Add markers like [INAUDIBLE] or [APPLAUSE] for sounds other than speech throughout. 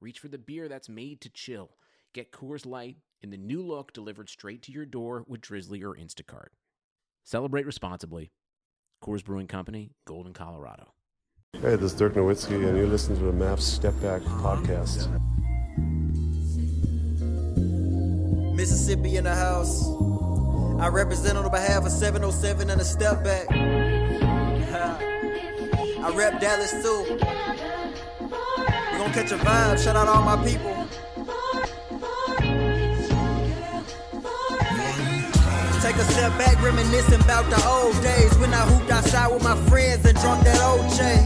reach for the beer that's made to chill. Get Coors Light in the new look delivered straight to your door with Drizly or Instacart. Celebrate responsibly. Coors Brewing Company, Golden, Colorado. Hey, this is Dirk Nowitzki, and you listen to the Mavs Step Back podcast. Mississippi in the house. I represent on the behalf of 707 and a step back. [LAUGHS] I rep Dallas too. Gonna catch a vibe. Shout out all my people. Take a step back, reminiscing about the old days when I hooped outside with my friends and drunk that OJ.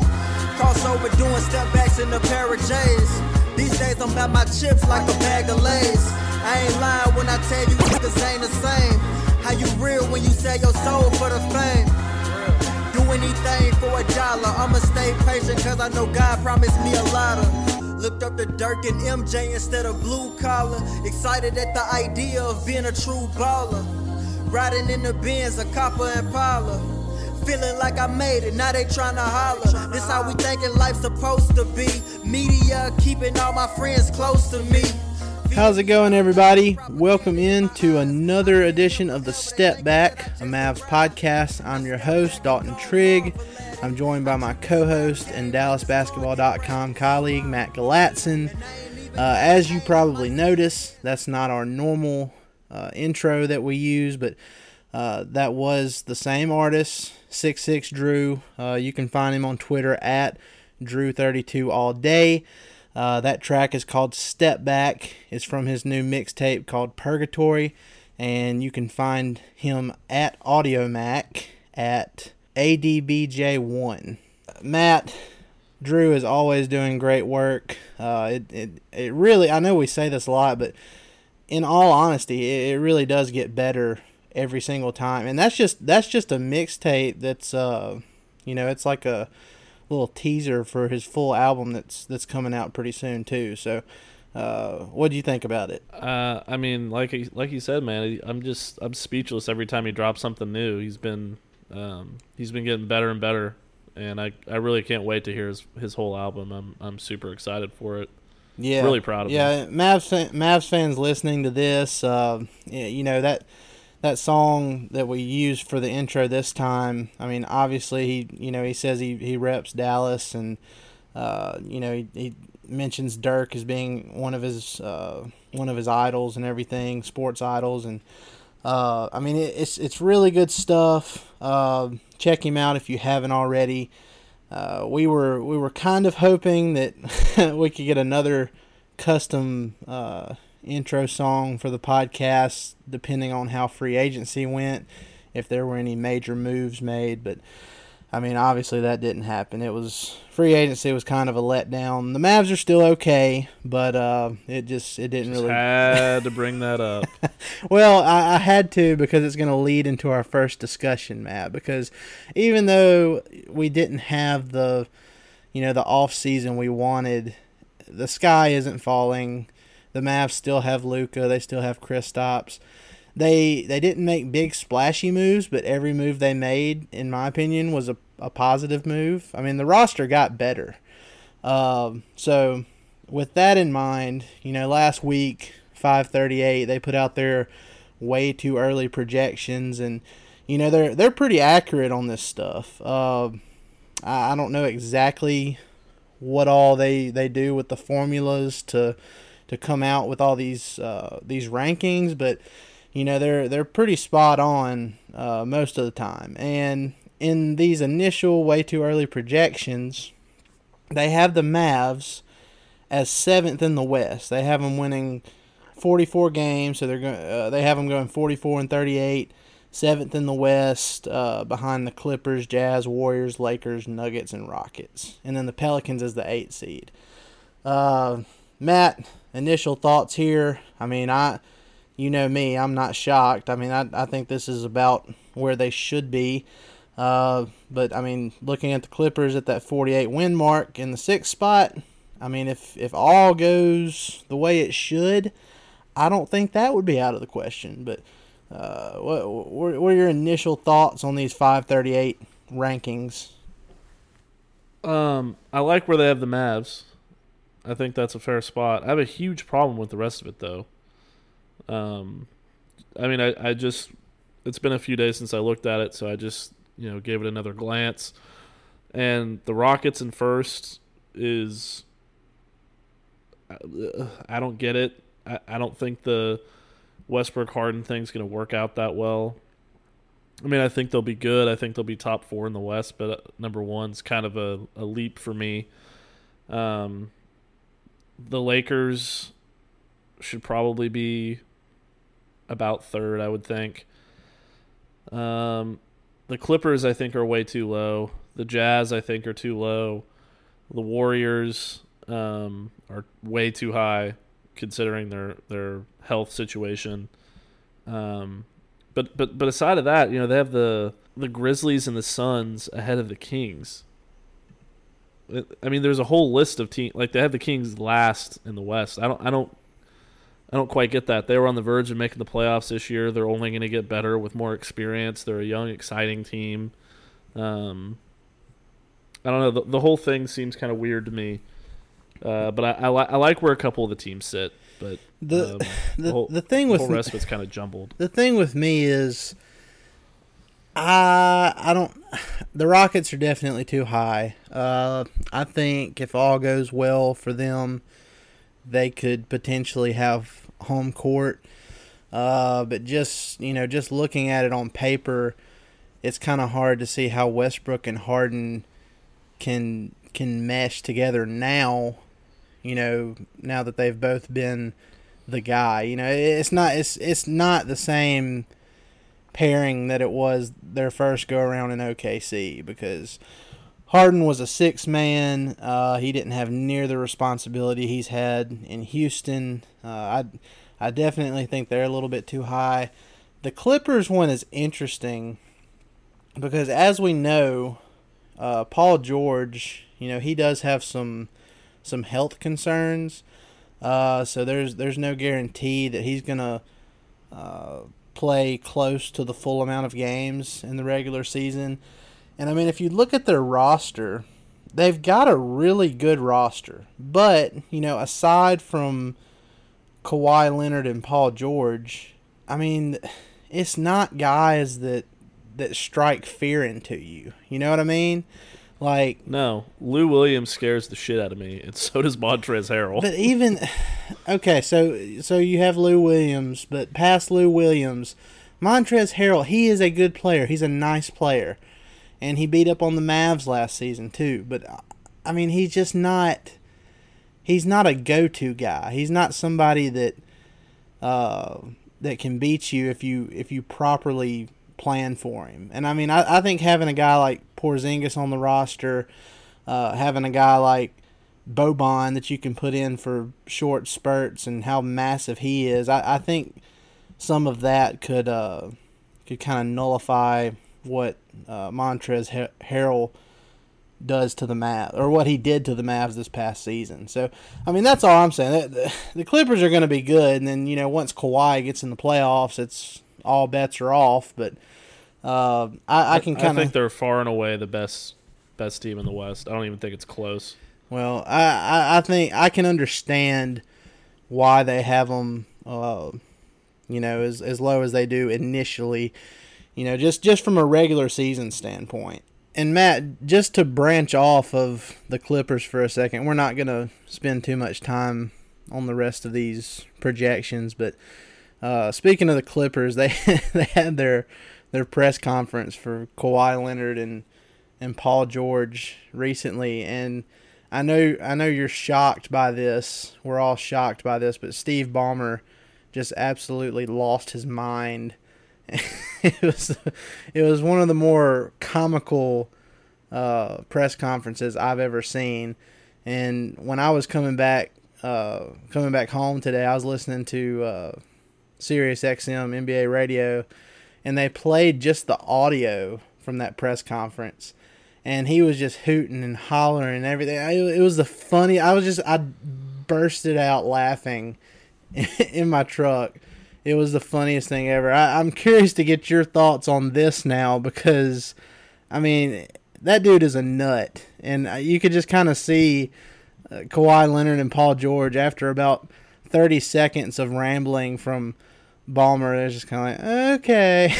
Crossover doing step backs in a pair of J's. These days I'm about my chips like a bag of Lays. I ain't lying when I tell you niggas ain't the same. How you real when you sell your soul for the fame? Do anything for a dollar. I'ma stay patient cause I know God promised me a lot of. Looked up to Dirk and MJ instead of blue collar. Excited at the idea of being a true baller. Riding in the Benz, a copper and Impala. Feeling like I made it, now they tryna holler. This how we thinking life's supposed to be. Media keeping all my friends close to me. How's it going, everybody? Welcome in to another edition of the Step Back, a Mavs podcast. I'm your host, Dalton Trigg. I'm joined by my co-host and DallasBasketball.com colleague, Matt Galatzan. Uh, as you probably noticed, that's not our normal uh, intro that we use, but uh, that was the same artist, Six Six Drew. Uh, you can find him on Twitter at Drew32 all day. Uh, that track is called Step Back. It's from his new mixtape called Purgatory, and you can find him at Audiomack at ADBJ1. Matt, Drew is always doing great work. Uh, it, it, it really, I know we say this a lot, but in all honesty, it, it really does get better every single time. And that's just, that's just a mixtape that's, uh, you know, it's like a, little teaser for his full album that's that's coming out pretty soon too. So, uh, what do you think about it? Uh, I mean, like like you said, man, I'm just I'm speechless every time he drops something new. He's been um, he's been getting better and better, and I, I really can't wait to hear his his whole album. I'm I'm super excited for it. Yeah, really proud of yeah, him. Yeah, Mavs Mavs fans listening to this, uh, you know that that song that we used for the intro this time, I mean, obviously he, you know, he says he, he reps Dallas and, uh, you know, he, he mentions Dirk as being one of his, uh, one of his idols and everything, sports idols. And, uh, I mean, it, it's, it's really good stuff. Uh, check him out if you haven't already. Uh, we were, we were kind of hoping that [LAUGHS] we could get another custom, uh, intro song for the podcast, depending on how free agency went, if there were any major moves made. But I mean, obviously that didn't happen. It was free agency was kind of a letdown. The Mavs are still okay, but uh, it just it didn't just really had to [LAUGHS] bring that up. [LAUGHS] well, I, I, had to because it's going to lead into our first discussion, Matt. Because even though we didn't have the you know the off season we wanted, the sky isn't falling the Mavs still have Luka. They still have Kristaps. They they didn't make big splashy moves, but every move they made, in my opinion, was a, a positive move. I mean, the roster got better. Um, so with that in mind, you know, last week, 538, they put out their way too early projections, and you know they're they're pretty accurate on this stuff. Uh, I, I don't know exactly what all they they do with the formulas to to come out with all these uh, these rankings, but you know they're they're pretty spot on uh, most of the time. And in these initial way too early projections, they have the Mavs as seventh in the West. They have them winning 44 games, so they're going. Uh, they have them going 44 and 38, seventh in the West, uh, behind the Clippers, Jazz, Warriors, Lakers, Nuggets, and Rockets, and then the Pelicans as the eight seed. Uh, Matt, initial thoughts here. I mean, I, you know me, I'm not shocked. I mean, I, I think this is about where they should be. Uh, but I mean, looking at the Clippers at that 48 win mark in the sixth spot, I mean, if if all goes the way it should, I don't think that would be out of the question. But uh, what, what what are your initial thoughts on these 538 rankings? Um, I like where they have the Mavs. I think that's a fair spot. I have a huge problem with the rest of it though. Um, I mean, I, I just it's been a few days since I looked at it, so I just you know gave it another glance. And the Rockets in first is I don't get it. I, I don't think the Westbrook Harden thing's going to work out that well. I mean, I think they'll be good. I think they'll be top four in the West, but uh, number one's kind of a, a leap for me. Um, the Lakers should probably be about third, I would think. Um, the Clippers, I think, are way too low. The Jazz, I think, are too low. The Warriors um, are way too high, considering their their health situation. Um, but but but aside of that, you know, they have the the Grizzlies and the Suns ahead of the Kings. I mean, there's a whole list of teams. Like they have the Kings last in the West. I don't I don't I don't quite get that. They were on the verge of making the playoffs this year. They're only going to get better with more experience. They're a young, exciting team. Um, I don't know. The, the whole thing seems kind of weird to me. Uh, but I, I, li- I, like where a couple of the teams sit. But the um, [LAUGHS] the, whole, the thing with the whole rest of it's kind of jumbled. The thing with me is, I I don't. The Rockets are definitely too high. Uh, I think if all goes well for them, they could potentially have home court. Uh, but just you know, just looking at it on paper, it's kind of hard to see how Westbrook and Harden can can mesh together now. You know, now that they've both been the guy. You know, it's not it's it's not the same pairing that it was their first go around in OKC because Harden was a six man. Uh, he didn't have near the responsibility he's had in Houston. Uh, I I definitely think they're a little bit too high. The Clippers one is interesting because, as we know, uh, Paul George, you know, he does have some some health concerns. Uh, so there's there's no guarantee that he's gonna uh, play close to the full amount of games in the regular season. And I mean, if you look at their roster, they've got a really good roster. But, you know, aside from Kawhi Leonard and Paul George, I mean, it's not guys that that strike fear into you. You know what I mean? Like no, Lou Williams scares the shit out of me, and so does Montrezl Harrell. But even okay, so so you have Lou Williams, but past Lou Williams, Montrezl Harrell, he is a good player. He's a nice player and he beat up on the Mavs last season too. But I mean, he's just not. He's not a go-to guy. He's not somebody that uh, that can beat you if you if you properly plan for him. And I mean, I, I think having a guy like Porzingis on the roster, uh, having a guy like Boban that you can put in for short spurts and how massive he is, I, I think some of that could uh, could kind of nullify what uh, Montrezl Harrell does to the Mavs, or what he did to the Mavs this past season. So, I mean, that's all I'm saying. The, the Clippers are going to be good, and then you know once Kawhi gets in the playoffs, it's all bets are off. But uh, I, I, can kind of think they're far and away the best best team in the West. I don't even think it's close. Well, I, I, I think I can understand why they have them, uh, you know, as as low as they do initially you know, just just from a regular season standpoint. And Matt, just to branch off of the Clippers for a second, we're not going to spend too much time on the rest of these projections, but uh, speaking of the Clippers, they [LAUGHS] they had their their press conference for Kawhi Leonard and and Paul George recently, and I know I know you're shocked by this. We're all shocked by this, but Steve Ballmer just absolutely lost his mind [LAUGHS] it was it was one of the more comical uh, press conferences I've ever seen. And when I was coming back uh, coming back home today, I was listening to uh, Sirius XM NBA radio, and they played just the audio from that press conference, and he was just hooting and hollering and everything. It was the funny. I was just I bursted out laughing [LAUGHS] in my truck. It was the funniest thing ever. I, I'm curious to get your thoughts on this now because, I mean, that dude is a nut, and you could just kind of see uh, Kawhi Leonard and Paul George after about 30 seconds of rambling from Ballmer. They're just kind of like, okay.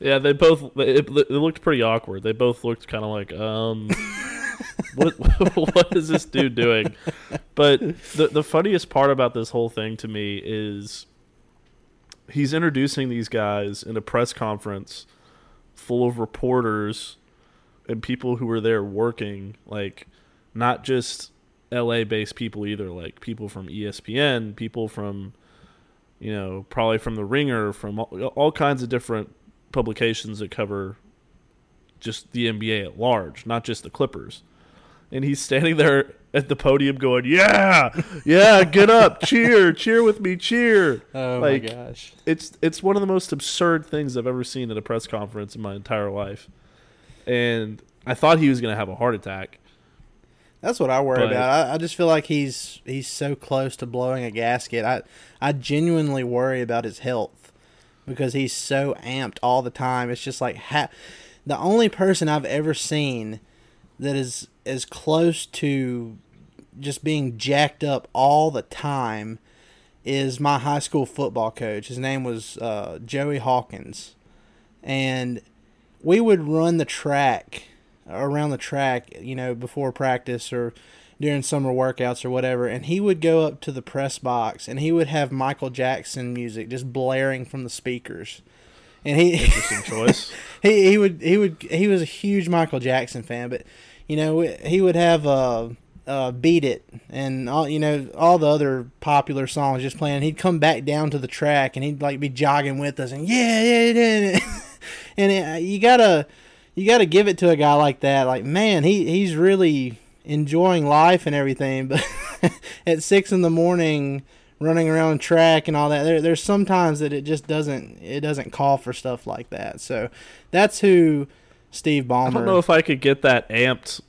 Yeah, they both it, it looked pretty awkward. They both looked kind of like, um, [LAUGHS] what [LAUGHS] what is this dude doing? But the the funniest part about this whole thing to me is he's introducing these guys in a press conference full of reporters and people who were there working, like not just LA based people either, like people from ESPN, people from you know, probably from the Ringer, from all, all kinds of different publications that cover just the NBA at large, not just the Clippers. And he's standing there at the podium going, "Yeah, yeah, get up, [LAUGHS] cheer, cheer with me, cheer." Oh like, my gosh. It's it's one of the most absurd things I've ever seen at a press conference in my entire life. And I thought he was going to have a heart attack. That's what I worry But- about. I, I just feel like he's he's so close to blowing a gasket. I I genuinely worry about his health because he's so amped all the time. It's just like ha- the only person I've ever seen that is as close to just being jacked up all the time is my high school football coach. His name was uh, Joey Hawkins, and we would run the track around the track, you know, before practice or during summer workouts or whatever, and he would go up to the press box and he would have Michael Jackson music just blaring from the speakers. And he Interesting [LAUGHS] choice. he he would he would he was a huge Michael Jackson fan, but you know he would have uh, uh beat it and all you know all the other popular songs just playing. He'd come back down to the track and he'd like be jogging with us and yeah yeah yeah, [LAUGHS] and it, you gotta you gotta give it to a guy like that. Like man, he he's really enjoying life and everything, but [LAUGHS] at six in the morning running around track and all that there, there's sometimes that it just doesn't it doesn't call for stuff like that so that's who steve ballmer I don't know if I could get that amped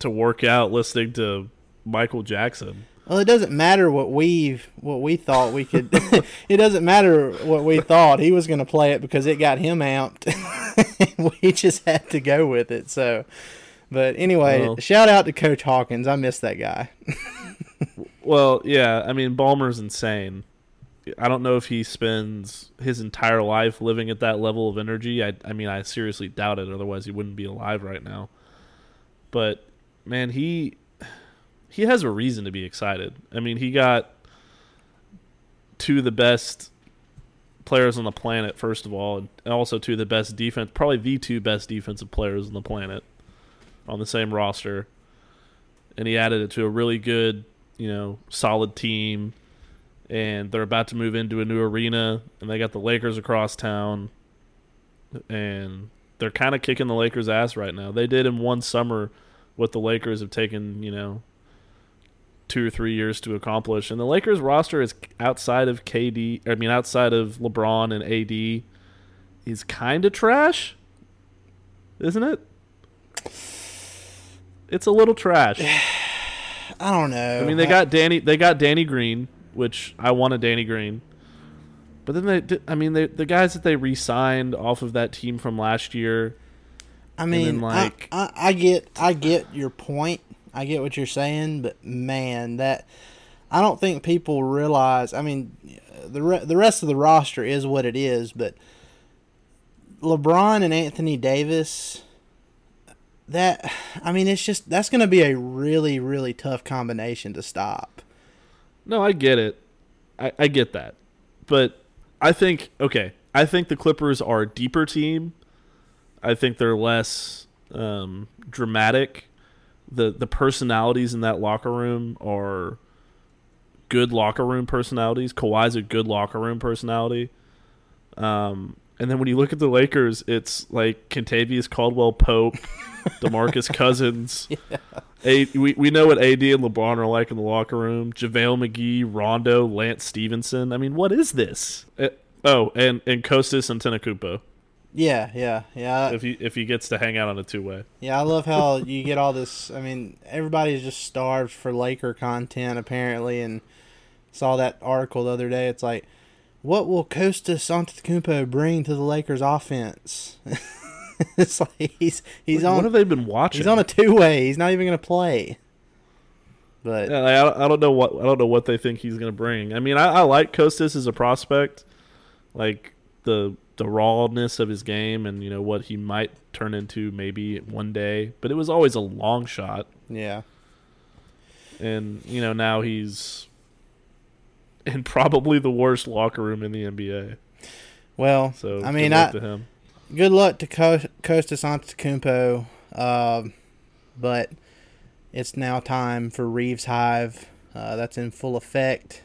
to work out listening to Michael Jackson. Well it doesn't matter what we what we thought we could [LAUGHS] it doesn't matter what we thought he was going to play it because it got him amped [LAUGHS] we just had to go with it so but anyway Well- shout out to coach hawkins i miss that guy [LAUGHS] Well, yeah, I mean Ballmer's insane. I don't know if he spends his entire life living at that level of energy. I I mean I seriously doubt it otherwise he wouldn't be alive right now. But man, he he has a reason to be excited. I mean, he got two of the best players on the planet first of all and also two of the best defense probably the two best defensive players on the planet on the same roster and he added it to a really good, you know, solid team. And they're about to move into a new arena, and they got the Lakers across town, and they're kind of kicking the Lakers' ass right now. They did in one summer what the Lakers have taken, you know, two or three years to accomplish. And the Lakers roster is outside of KD, I mean, outside of LeBron and AD, is kind of trash, isn't it? It's a little trash. [SIGHS] i don't know I mean, they got Danny. They got Danny Green, which I wanted Danny Green. But then they, I mean, they, the guys that they re-signed off of that team from last year. I mean, like- I, I, I get, I get your point. I get what you're saying, but man, that I don't think people realize. I mean, the re- the rest of the roster is what it is, but LeBron and Anthony Davis. That I mean, it's just that's going to be a really, really tough combination to stop. No, I get it. I, I get that, but I think okay. I think the Clippers are a deeper team. I think they're less um, dramatic. The The personalities in that locker room are good locker room personalities. Kawhi's a good locker room personality. Um, And then when you look at the Lakers, it's like Kentavious Caldwell Pope, [LAUGHS] Demarcus Cousins. A, we, we know what AD and LeBron are like in the locker room. JaVale McGee, Rondo, Lance Stephenson. I mean, what is this? Uh, oh, and, and Kostas Antetokounmpo. Yeah, yeah, yeah. If he if he gets to hang out on a two way. Yeah, I love how you get all this. I mean, everybody's just starved for Laker content apparently, and saw that article the other day. It's like, what will Kostas Antetokounmpo bring to the Lakers offense? [LAUGHS] it's like he's he's What on have they been watching? he's on a two way. He's not even gonna play. But Yeah, like, I, don't- I don't know what I don't know what they think he's going to bring. I mean, I, I like Kostas as a prospect, like the the rawness of his game and you know what he might turn into maybe one day. But it was always a long shot, yeah, and you know now he's [LAUGHS] in probably the worst locker room in the NBA. well, So I mean, good luck I, to him. good luck to Co- Kostas Antetokounmpo, um, but it's now time for Reeves Hive. Uh, that's in full effect.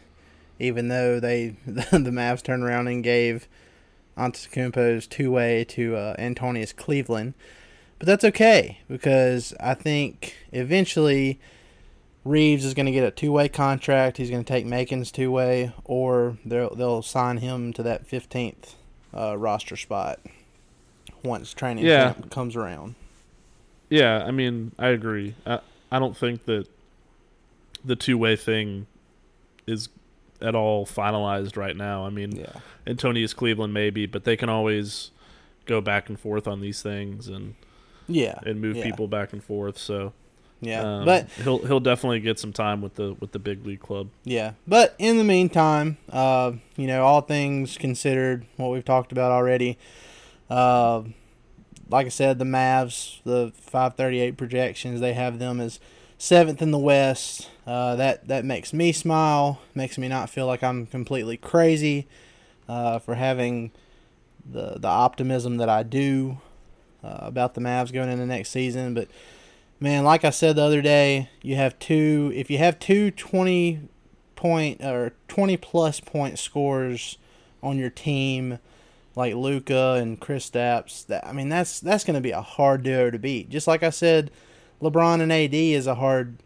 Even though they [LAUGHS] the Mavs turned around and gave Antetokounmpo's two way to uh, Antonius Cleveland, but that's okay because I think eventually Reeves is going to get a two way contract. He's going to take Macon's two way, or they'll they'll sign him to that fifteenth uh, roster spot once training Yeah. camp comes around. Yeah, I mean, I agree. I I don't think that the two way thing is at all finalized right now. I mean, Yeah. Antonius Cleveland maybe, but they can always go back and forth on these things and Yeah. and move yeah, people back and forth. So Yeah. um, but he'll he'll definitely get some time with the with the big league club. yeah. But in the meantime, uh, you know, all things considered, what we've talked about already, uh, like I said, the Mavs, the 538 projections, they have them as seventh in the West. Uh, that that makes me smile, makes me not feel like I'm completely crazy uh, for having the the optimism that I do uh, about the Mavs going into next season. But man, like I said the other day, you have two. If you have two 20 point or 20 plus point scores on your team, like Luka and Kristaps, that I mean that's that's going to be a hard duo to beat. Just like I said, LeBron and AD is a hard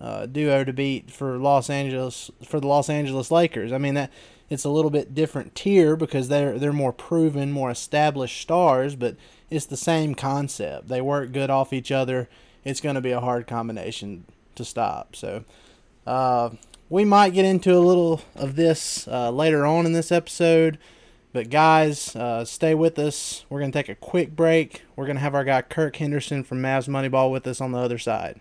uh, duo to beat for Los Angeles for the Los Angeles Lakers. I mean that it's a little bit different tier because they're they're more proven, more established stars, but it's the same concept. They work good off each other. It's going to be a hard combination to stop. So uh, we might get into a little of this uh, later on in this episode. But guys, uh, stay with us. We're going to take a quick break. We're going to have our guy Kirk Henderson from Mavs Moneyball with us on the other side.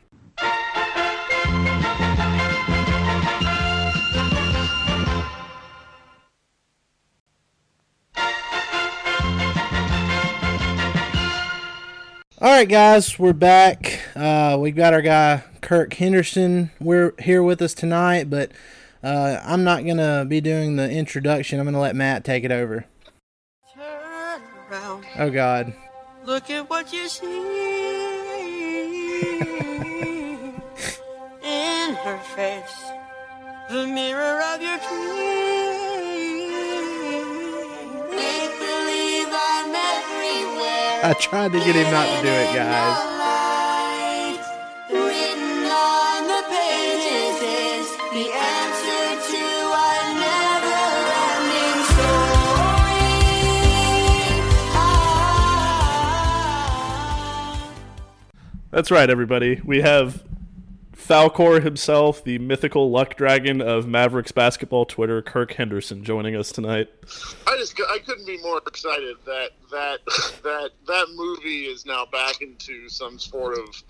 All right, guys, we're back. Uh, we've got our guy Kirk Henderson. We're here with us tonight, but uh, I'm not gonna be doing the introduction. I'm gonna let Matt take it over. Turn around, Oh God, look at what you see [LAUGHS] in her face, the mirror of your dream. I tried to get him not to do it, guys. That's right, everybody. We have Falkor himself, the mythical luck dragon of Mavericks basketball Twitter, Kirk Henderson, joining us tonight. I just I couldn't be more excited that that [LAUGHS] that that movie is now back into some sort of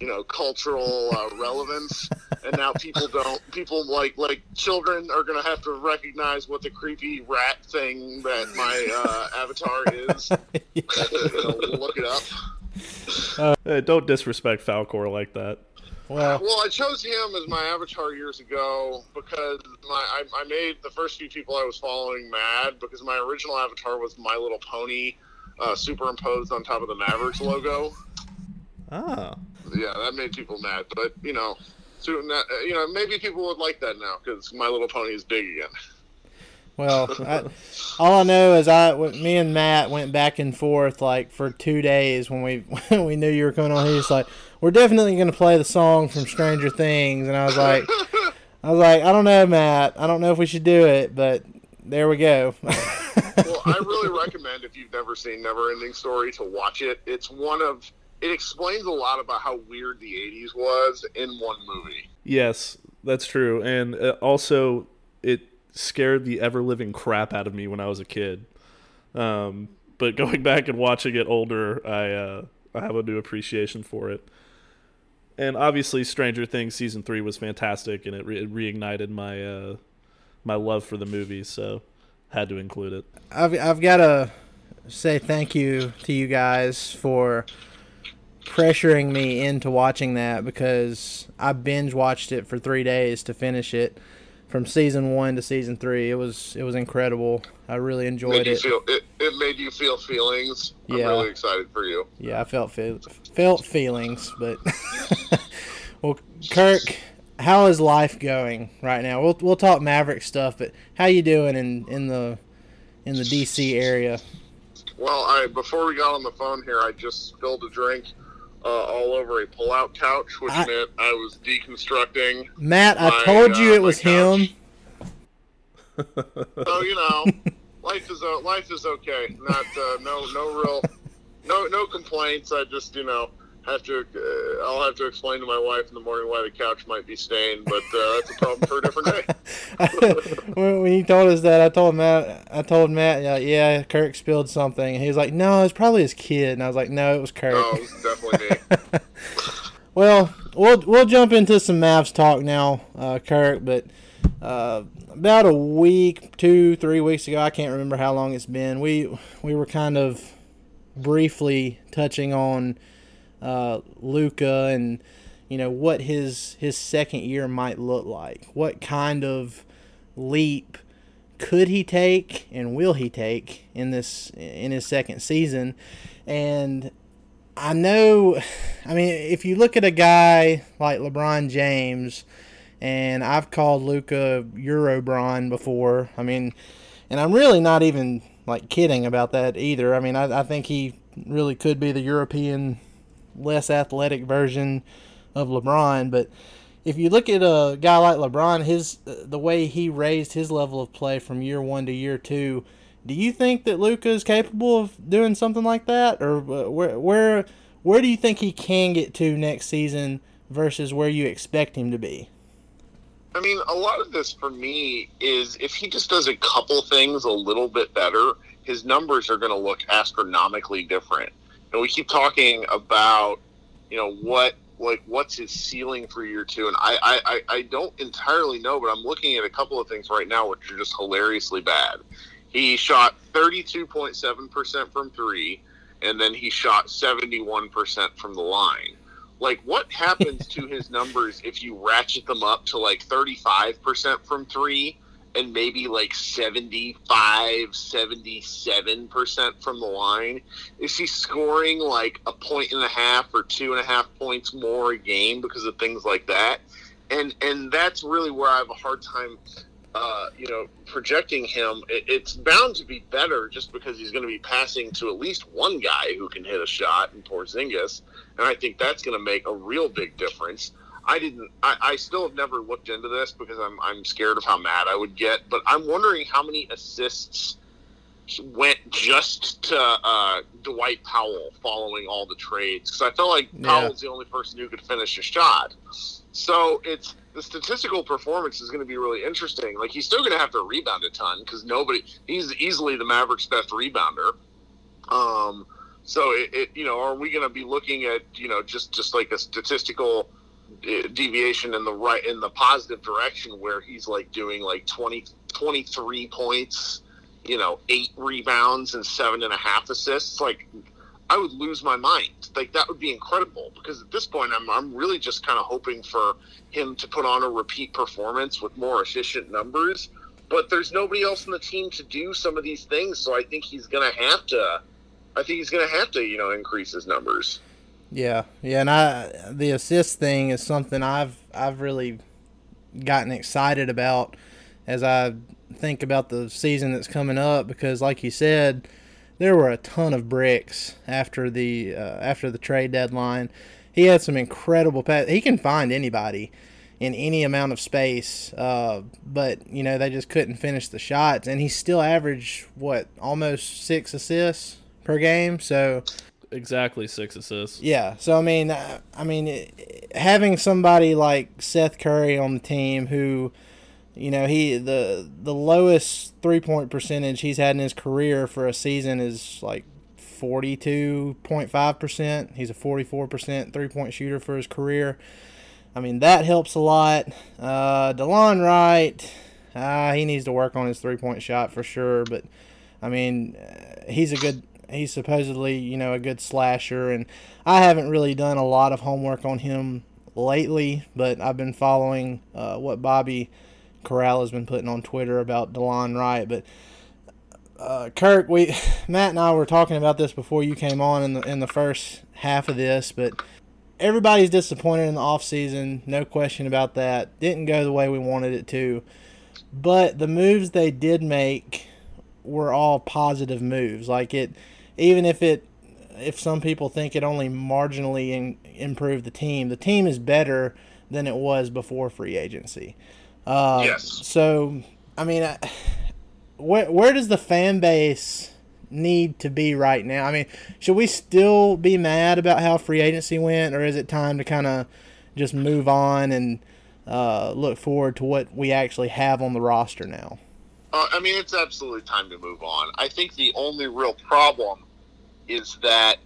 you know cultural uh, relevance, and now people don't people like like children are gonna have to recognize what the creepy rat thing that my uh, avatar is. [LAUGHS] Look it up. Uh, don't disrespect Falkor like that. Well, Well, I chose him as my avatar years ago because my I, I made the first few people I was following mad because my original avatar was My Little Pony uh, superimposed on top of the Mavericks logo. Oh. Yeah, that made people mad. But you know, so, uh, you know, maybe people would like that now because My Little Pony is big again. Well, [LAUGHS] I, all I know is I, me and Matt went back and forth like for two days when we [LAUGHS] when we knew you were coming on. He was like, "We're definitely going to play the song from Stranger Things," and I was like, [LAUGHS] "I was like, I don't know, Matt. I don't know if we should do it, but there we go." well, I [LAUGHS] really recommend if you've never seen Neverending Story to watch it. It's one of it explains a lot about how weird the '80s was in one movie. Yes, that's true, and uh, also it scared the ever living crap out of me when I was a kid. Um, but going [LAUGHS] back and watching it older, I uh, I have a new appreciation for it. And obviously, Stranger Things season three was fantastic, and it, re- it reignited my uh, my love for the movie. So had to include it. I've I've got to say thank you to you guys for pressuring me into watching that because I binge watched it for three days to finish it from season one to season three. It was it was incredible. I really enjoyed it. feel it, it made you feel feelings. I'm Yeah. really excited for you. Yeah, I felt feel, felt feelings, but [LAUGHS] well, Kirk, how is life going right now? We'll we'll talk Maverick stuff, but how you doing in in the in the DC area? Well, I before we got on the phone here, I just spilled a drink uh, all over a pull-out couch, which I- meant I was deconstructing. Matt, I told you uh, it was couch. him. So you know, [LAUGHS] life is uh, life is okay. Not uh, no no real no no complaints. I just you know have to uh, I'll have to explain to my wife in the morning why the couch might be stained, but uh, that's a problem for a different day. [LAUGHS] when, he told us that, I told Matt, I told Matt, yeah, yeah, Kirk spilled something. And he was like, no, it's probably his kid. And I was like, no, it was Kirk. No, it was definitely me. [LAUGHS] Well, we'll we'll jump into some Mavs talk now, uh, Kirk. But uh, about a week, two, three weeks ago, I can't remember how long it's been. We we were kind of briefly touching on uh, Luka and you know what his his second year might look like. What kind of leap could he take and will he take in this in his second season? And I know, I mean, if you look at a guy like LeBron James, and I've called Luka Eurobron before. I mean, and I'm really not even like kidding about that either. I mean, I, I think he really could be the European, less athletic version of LeBron. But if you look at a guy like LeBron, his the way he raised his level of play from year one to year two, do you think that Luka is capable of doing something like that, or uh, where where where do you think he can get to next season versus where you expect him to be? I mean, a lot of this for me is if he just does a couple things a little bit better, his numbers are going to look astronomically different. And we keep talking about, you know, what like what's his ceiling for year two, and I I, I- don't entirely know, but I'm looking at a couple of things right now which are just hilariously bad. He shot 32.7 percent from three, and then he shot 71 percent from the line. Like what happens to his [LAUGHS] numbers if you ratchet them up to like 35% from three and maybe like 75 77% from the line. Is he scoring like a point and a half or two and a half points more a game because of things like that? And and that's really where i have a hard time uh, you know, projecting him, it, it's bound to be better just because he's going to be passing to at least one guy who can hit a shot in Porzingis, and I think that's going to make a real big difference. I didn't. I, I still have never looked into this because I'm I'm scared of how mad I would get. But I'm wondering how many assists went just to uh, Dwight Powell following all the trades because I felt like Yeah. Powell's the only person who could finish a shot. So it's the statistical performance is going to be really interesting. Like he's still going to have to rebound a ton because nobody he's easily the Mavericks' best rebounder. Um, so it, it you know are we going to be looking at you know just just like a statistical Uh, deviation in the right in the positive direction where he's like doing like 20 23 points you know eight rebounds and seven and a half assists like I would lose my mind. Like that would be incredible because at this point I'm I'm really just kind of hoping for him to put on a repeat performance with more efficient numbers. But there's nobody else on the team to do some of these things, so I think he's gonna have to. I think he's gonna have to, you know, increase his numbers. Yeah, yeah, and I the assist thing is something I've I've really gotten excited about as I think about the season that's coming up because, like you said, there were a ton of bricks after the uh, after the trade deadline. He had some incredible pass. He can find anybody in any amount of space, uh, but you know they just couldn't finish the shots, and he still averaged what almost six assists per game. So Exactly six assists. yeah, so I mean, uh, I mean, having somebody like Seth Curry on the team who, you know, he the the lowest three point percentage he's had in his career for a season is like forty two point five percent. He's a forty four percent three point shooter for his career. I mean, that helps a lot. Uh, Delon Wright, uh, he needs to work on his three point shot for sure, but I mean, uh, he's a good. He's supposedly, you know, a good slasher, and I haven't really done a lot of homework on him lately, but I've been following uh, what Bobby Karalla has been putting on Twitter about Delon Wright. But uh, Kirk, we [LAUGHS] Matt and I were talking about this before you came on in the in the first half of this, but everybody's disappointed in the offseason, no question about that. Didn't go the way we wanted it to. But the moves they did make were all positive moves. Like it even if it if some people think it only marginally in, improved the team, the team is better than it was before free agency. Uh, Yes. So, I mean, I, where where does the fan base need to be right now? I mean, should we still be mad about how free agency went, or is it time to kind of just move on and uh, look forward to what we actually have on the roster now? Uh, I mean, it's absolutely time to move on. I think the only real problem is that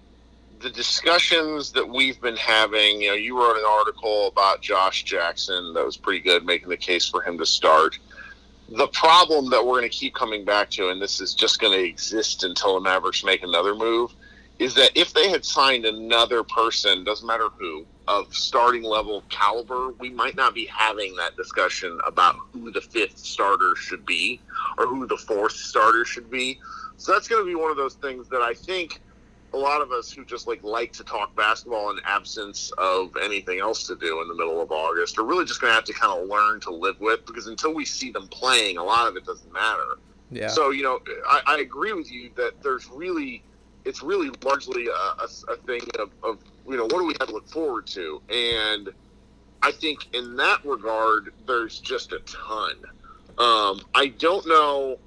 the discussions that we've been having, you know, you wrote an article about Josh Jackson that was pretty good, making the case for him to start. The problem that we're going to keep coming back to, and this is just going to exist until the Mavericks make another move, is that if they had signed another person, doesn't matter who, of starting level caliber, we might not be having that discussion about who the fifth starter should be or who the fourth starter should be. So that's going to be one of those things that I think a lot of us who just like like to talk basketball in absence of anything else to do in the middle of August are really just going to have to kind of learn to live with because until we see them playing, a lot of it doesn't matter. Yeah. So you know, I, I agree with you that there's really, it's really largely a, a, a thing of, of you know what do we have to look forward to, and I think in that regard, there's just a ton. Um, I don't know.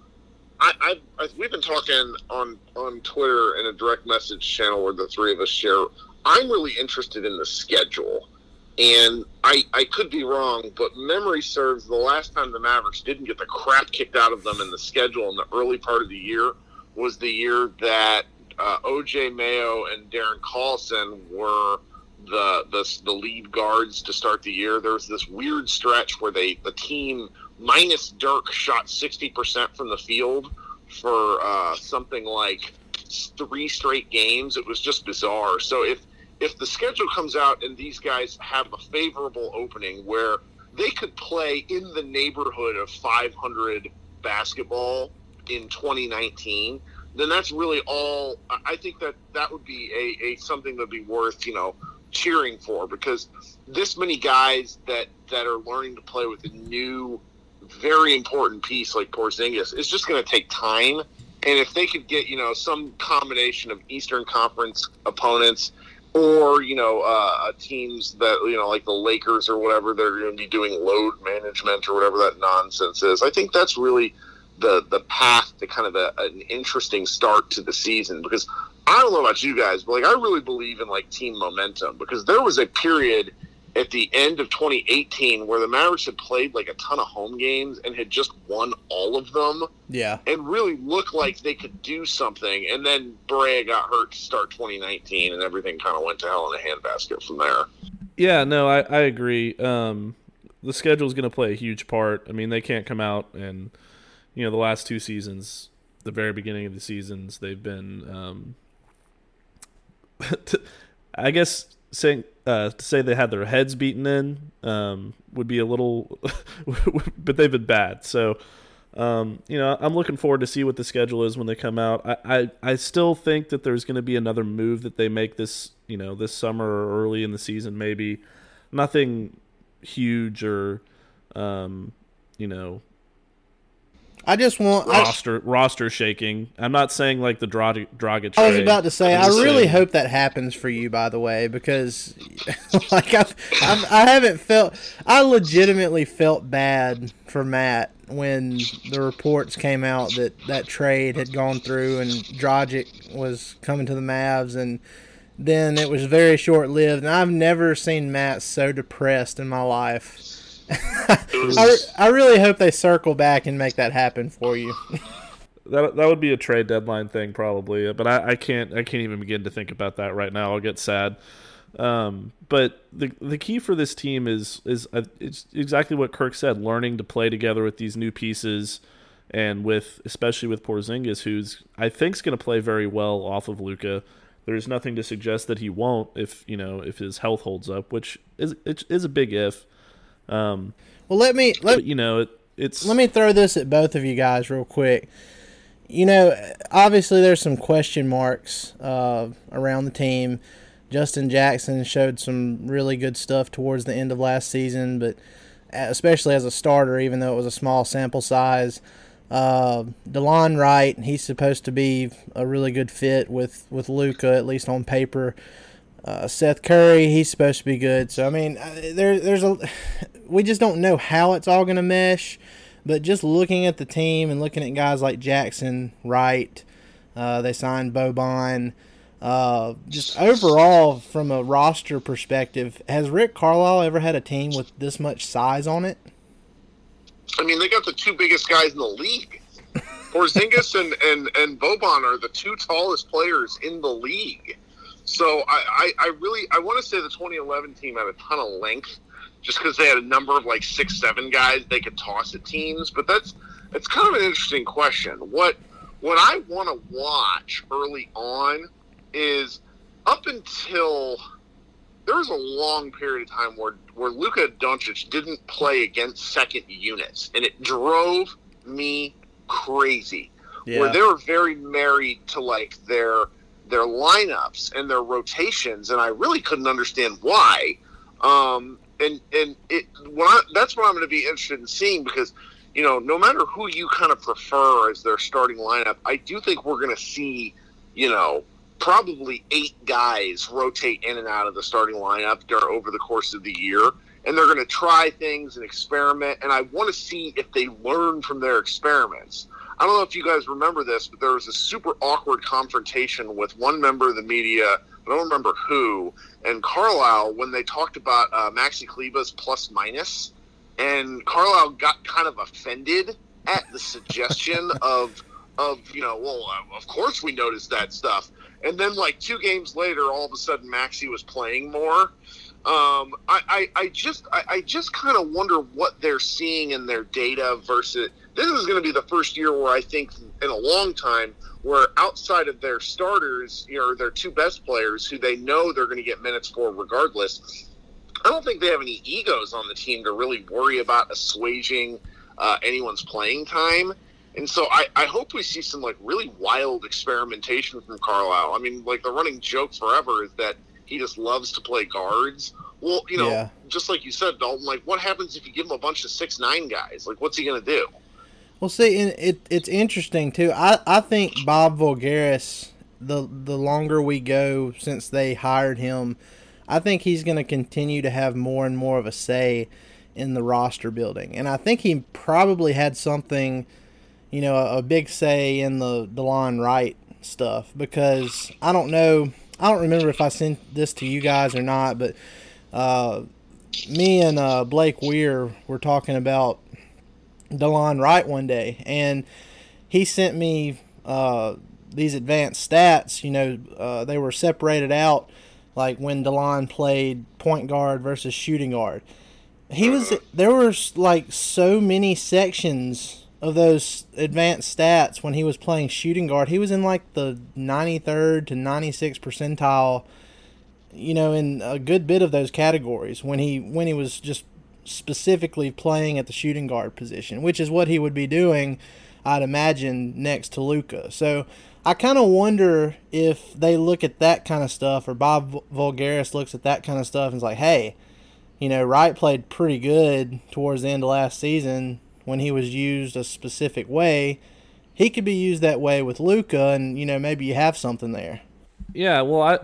I, I, I we've been talking on on Twitter in a direct message channel where the three of us share. I'm really interested in the schedule, and I I could be wrong, but memory serves the last time the Mavericks didn't get the crap kicked out of them in the schedule in the early part of the year was the year that uh, OJ Mayo and Darren Collison were the, the the lead guards to start the year. There was this weird stretch where they the team minus Dirk shot sixty percent from the field for uh, something like three straight games. It was just bizarre. So if if the schedule comes out and these guys have a favorable opening where they could play in the neighborhood of 500 basketball in 2019 then that's really all I I think that that would be a, a something that'd be worth you know cheering for because this many guys that that are learning to play with a new very important piece like Porzingis. Is just going to take time and if they could get you know some combination of Eastern Conference opponents or you know uh, teams that you know like the Lakers or whatever they're going to be doing load management or whatever that nonsense is I think that's really the the path to kind of a, an interesting start to the season because I don't know about you guys, but like I really believe in like team momentum because there was a period at the end of 2018 where the Mavericks had played like a ton of home games and had just won all of them Yeah. and really looked like they could do something. And then Barea got hurt to start 2019, and everything kind of went to hell in a handbasket from there. Yeah, no, I, I agree. Um, the schedule is going to play a huge part. I mean, they can't come out and, you know, the last two seasons, the very beginning of the seasons, they've been, um, [LAUGHS] I guess, saying uh, to say they had their heads beaten in um, would be a little, [LAUGHS] but they've been bad. So, um, you know, I'm looking forward to see what the schedule is when they come out. I, I, I still think that there's going to be another move that they make this, you know, this summer or early in the season, maybe. Nothing huge or, um, you know, I just want. I, roster roster shaking. I'm not saying like the Dragic, Dragic I was about to say, I really saying- hope that happens for you, by the way, because [LAUGHS] like I've, I've, I haven't felt, I legitimately felt bad for Matt when the reports came out that that trade had gone through and Dragic was coming to the Mavs, and then it was very short lived, and I've never seen Matt so depressed in my life. Was, I, I really hope they circle back and make that happen for you. that that would be a trade deadline thing probably, but I, I can't I can't even begin to think about that right now. I'll get sad. Um, but the the key for this team is is uh, it's exactly what Kirk said: learning to play together with these new pieces, and with especially with Porzingis, who's I think is going to play very well off of Luka. There's nothing to suggest that he won't if you know if his health holds up, which is it is a big if. Um, Well, let me let but you know it, it's let me throw this at both of you guys real quick. You know, obviously there's some question marks uh, around the team. Justin Jackson showed some really good stuff towards the end of last season, but especially as a starter, even though it was a small sample size. Uh, Delon Wright, he's supposed to be a really good fit with with Luka, at least on paper. Uh, Seth Curry, he's supposed to be good. So I mean, uh, there there's a we just don't know how it's all going to mesh. But just looking at the team and looking at guys like Jackson, Wright, uh, they signed Boban. Uh, just overall, from a roster perspective, has Rick Carlisle ever had a team with this much size on it? I mean, they got the two biggest guys in the league. [LAUGHS] Porzingis and, and, and Boban are the two tallest players in the league. So I, I, I really I want to say the 2011 team had a ton of length, just because they had a number of like six seven guys they could toss at teams. But that's it's kind of an interesting question. What what I want to watch early on is up until there was a long period of time where where Luka Doncic didn't play against second units, and it drove me crazy. Where they were very married to like their their lineups and their rotations, and I really couldn't understand why. Um, and and it when I, that's what I'm going to be interested in seeing because you know no matter who you kind of prefer as their starting lineup, I do think we're going to see you know probably eight guys rotate in and out of the starting lineup dur- over the course of the year. And they're going to try things and experiment. And I want to see if they learn from their experiments. I don't know if you guys remember this, but there was a super awkward confrontation with one member of the media. I don't remember who. And Carlisle, when they talked about uh, Maxi Kleber's plus minus, and Carlisle got kind of offended at the suggestion [LAUGHS] of of you know, well, uh, of course we noticed that stuff. And then like two games later, all of a sudden Maxi was playing more. Um, I, I, I just I, I just kind of wonder what they're seeing in their data versus this is going to be the first year where I think in a long time where outside of their starters, you know, their two best players who they know they're going to get minutes for regardless. I don't think they have any egos on the team to really worry about assuaging uh, anyone's playing time. And so I, I hope we see some like really wild experimentation from Carlisle. I mean, like the running joke forever is that he just loves to play guards. Well, you know, Yeah. just like you said, Dalton, like what happens if you give him a bunch of six nine guys? Like what's he gonna do? Well, see, and it it's interesting too. I, I think Bob Voulgaris, the the longer we go since they hired him, I think he's going to continue to have more and more of a say in the roster building, and I think he probably had something, you know, a, a big say in the Delon Wright stuff because I don't know, I don't remember if I sent this to you guys or not, but uh, me and uh, Blake Weir were talking about Delon Wright one day, and he sent me uh, these advanced stats. You know, uh, they were separated out, like when Delon played point guard versus shooting guard. He was there were like so many sections of those advanced stats when he was playing shooting guard. He was in like the 93rd to 96 percentile you know, in a good bit of those categories when he when he was just specifically playing at the shooting guard position, which is what he would be doing, I'd imagine, next to Luka. So I kind of wonder if they look at that kind of stuff, or Bob Voulgaris looks at that kind of stuff and is like, hey, you know, Wright played pretty good towards the end of last season. when he was used a specific way, he could be used that way with Luka, and you know maybe you have something there. Yeah, well, I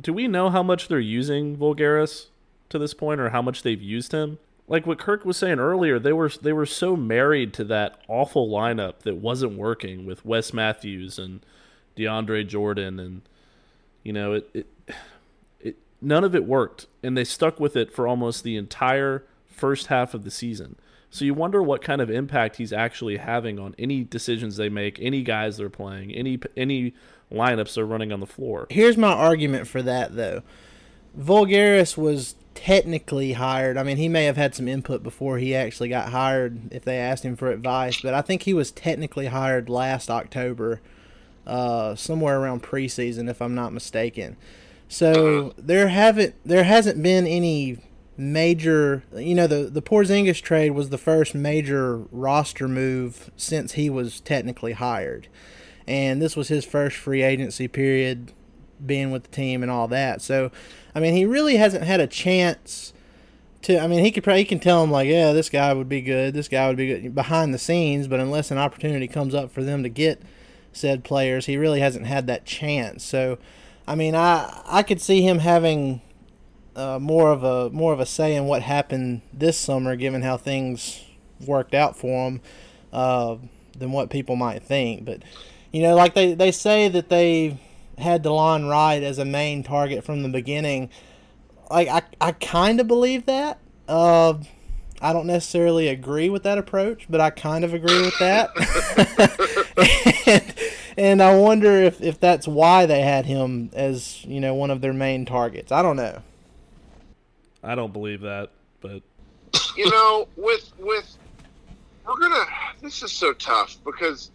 do we know how much they're using Voulgaris to this point, or how much they've used him? Like what Kirk was saying earlier, they were they were so married to that awful lineup that wasn't working with Wes Matthews and DeAndre Jordan, and you know it, it it none of it worked, and they stuck with it for almost the entire first half of the season. So you wonder what kind of impact he's actually having on any decisions they make, any guys they're playing, any any lineups they're running on the floor. Here's my argument for that, though. Voulgaris was technically hired. I mean, he may have had some input before he actually got hired if they asked him for advice, but I think he was technically hired last October, uh, somewhere around preseason, if I'm not mistaken. So there haven't there hasn't been any major. You know, the the Porzingis trade was the first major roster move since he was technically hired, and this was his first free agency period, being with the team and all that. So, I mean, he really hasn't had a chance. To, I mean, he could probably he can tell him like, yeah, this guy would be good, this guy would be good behind the scenes, but unless an opportunity comes up for them to get said players, he really hasn't had that chance. So, I mean, I I could see him having uh, more of a more of a say in what happened this summer, given how things worked out for him, uh, than what people might think. But you know, like they they say that they had Delon Wright as a main target from the beginning. Like I I kind of believe that. Uh, I don't necessarily agree with that approach, but I kind of agree with that. [LAUGHS] and, and I wonder if, if that's why they had him as, you know, one of their main targets. I don't know. I don't believe that, but you know, with with we're gonna. This is so tough because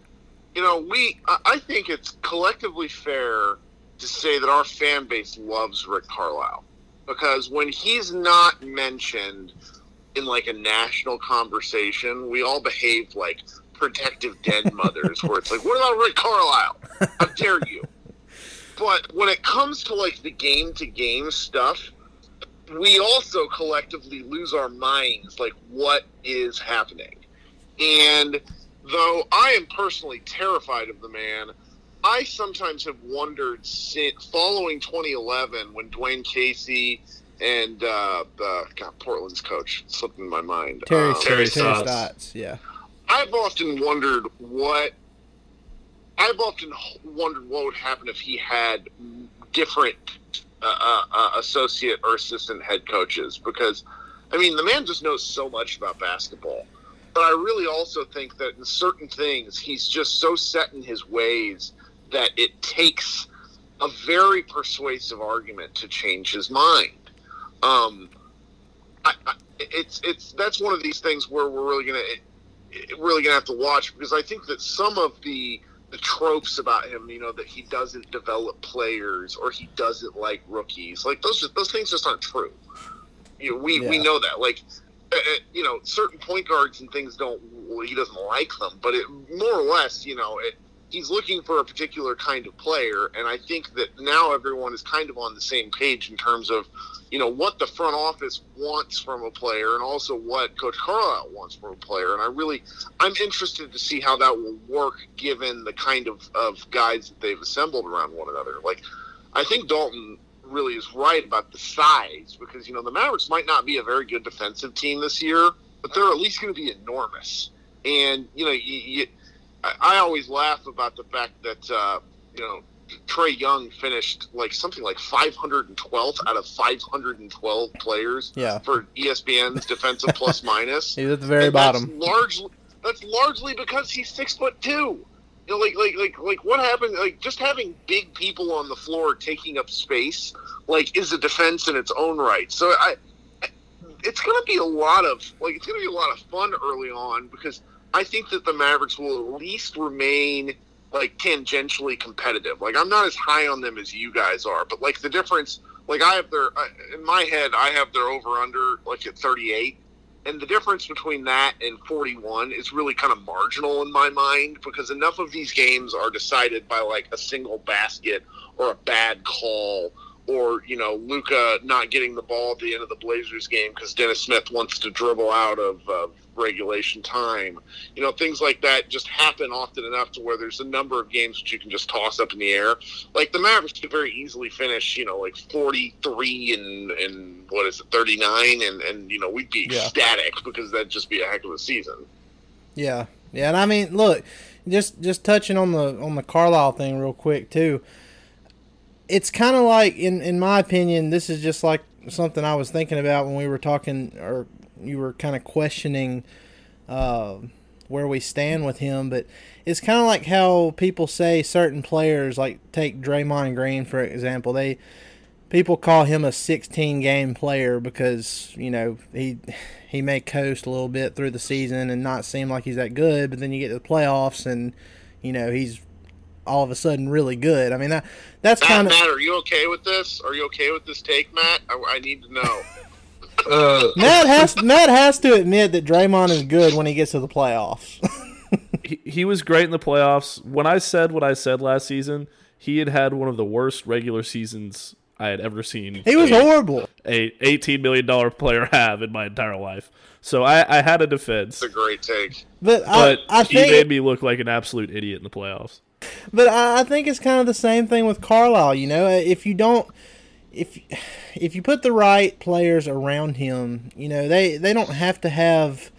you know we. I think it's collectively fair to say that our fan base loves Rick Carlisle because when he's not mentioned in like a national conversation, we all behave like protective dead [LAUGHS] mothers, where it's like, "What about Rick Carlisle? How dare you?" But when it comes to like the game to game stuff, we also collectively lose our minds like what is happening. And though I am personally terrified of the man, I sometimes have wondered since following 2011 when Dwane Casey and uh, uh, God, Portland's coach slipped in my mind. Terry, Um, Terry, Terry Stotts. Stotts. Yeah. I've often wondered what I've often wondered what would happen if he had different uh, uh, uh, associate or assistant head coaches because I mean the man just knows so much about basketball. But I really also think that in certain things he's just so set in his ways that it takes a very persuasive argument to change his mind. Um, I, I, it's it's that's one of these things where we're really gonna really gonna have to watch because I think that some of the the tropes about him, you know, that he doesn't develop players or he doesn't like rookies, like those those things just aren't true. You know, we we know that, like. Uh, uh, You know, certain point guards and things don't. He doesn't like them, but it more or less, you know, it, he's looking for a particular kind of player, and I think that now everyone is kind of on the same page in terms of, you know, what the front office wants from a player, and also what Coach Carlisle wants from a player. And I really, I'm interested to see how that will work given the kind of of guys that they've assembled around one another. Like, I think Dalton really is right about the size because you know the Mavericks might not be a very good defensive team this year, but they're at least going to be enormous. And you know, you, you, I, always laugh about the fact that uh, you know Trae Young finished like something like 512th out of 512 players Yeah. for ESPN's defensive plus minus. [LAUGHS] He's at the very And bottom. That's largely that's largely because he's six foot two. Like like like like what happened? Like just having big people on the floor taking up space, like, is a defense in its own right. So I, it's going to be a lot of like it's going to be a lot of fun early on because I think that the Mavericks will at least remain like tangentially competitive. Like I'm not as high on them as you guys are, but like the difference, like I have their in my head, I have their over under like at 38, and the difference between that and 41 is really kind of marginal in my mind because enough of these games are decided by like a single basket or a bad call or you know Luka not getting the ball at the end of the Blazers game because Dennis Smith wants to dribble out of uh, regulation time. You know things like that just happen often enough to where there's a number of games that you can just toss up in the air. Like the Mavericks could very easily finish, you know, like 43 and and what is it, 39, and and you know we'd be Yeah. ecstatic because that'd just be a heck of a season. Yeah, yeah, and I mean, look, just just touching on the on the Carlisle thing real quick too. It's kind of like, in in my opinion, this is just like something I was thinking about when we were talking, or you were kind of questioning uh, where we stand with him. But it's kind of like how people say certain players, like take Draymond Green for example, they people call him a 16 game player because you know he he may coast a little bit through the season and not seem like he's that good but then you get to the playoffs and you know he's all of a sudden really good i mean that that's kind of Matt, are you okay with this? Are you okay with this take, Matt? I, I need to know. [LAUGHS] Uh, matt has matt has to admit that Draymond is good when he gets to the playoffs [LAUGHS] he, he was great in the playoffs. When I said what I said last season, he had had one of the worst regular seasons I had ever seen. he was a, horrible a eighteen million dollar player have in my entire life. So I, I had a defense, It's a great take. but, but I, I he think made me look like an absolute idiot in the playoffs. But I, I think it's kind of the same thing with Carlisle. You know, if you don't, if if you put the right players around him, you know they they don't have to have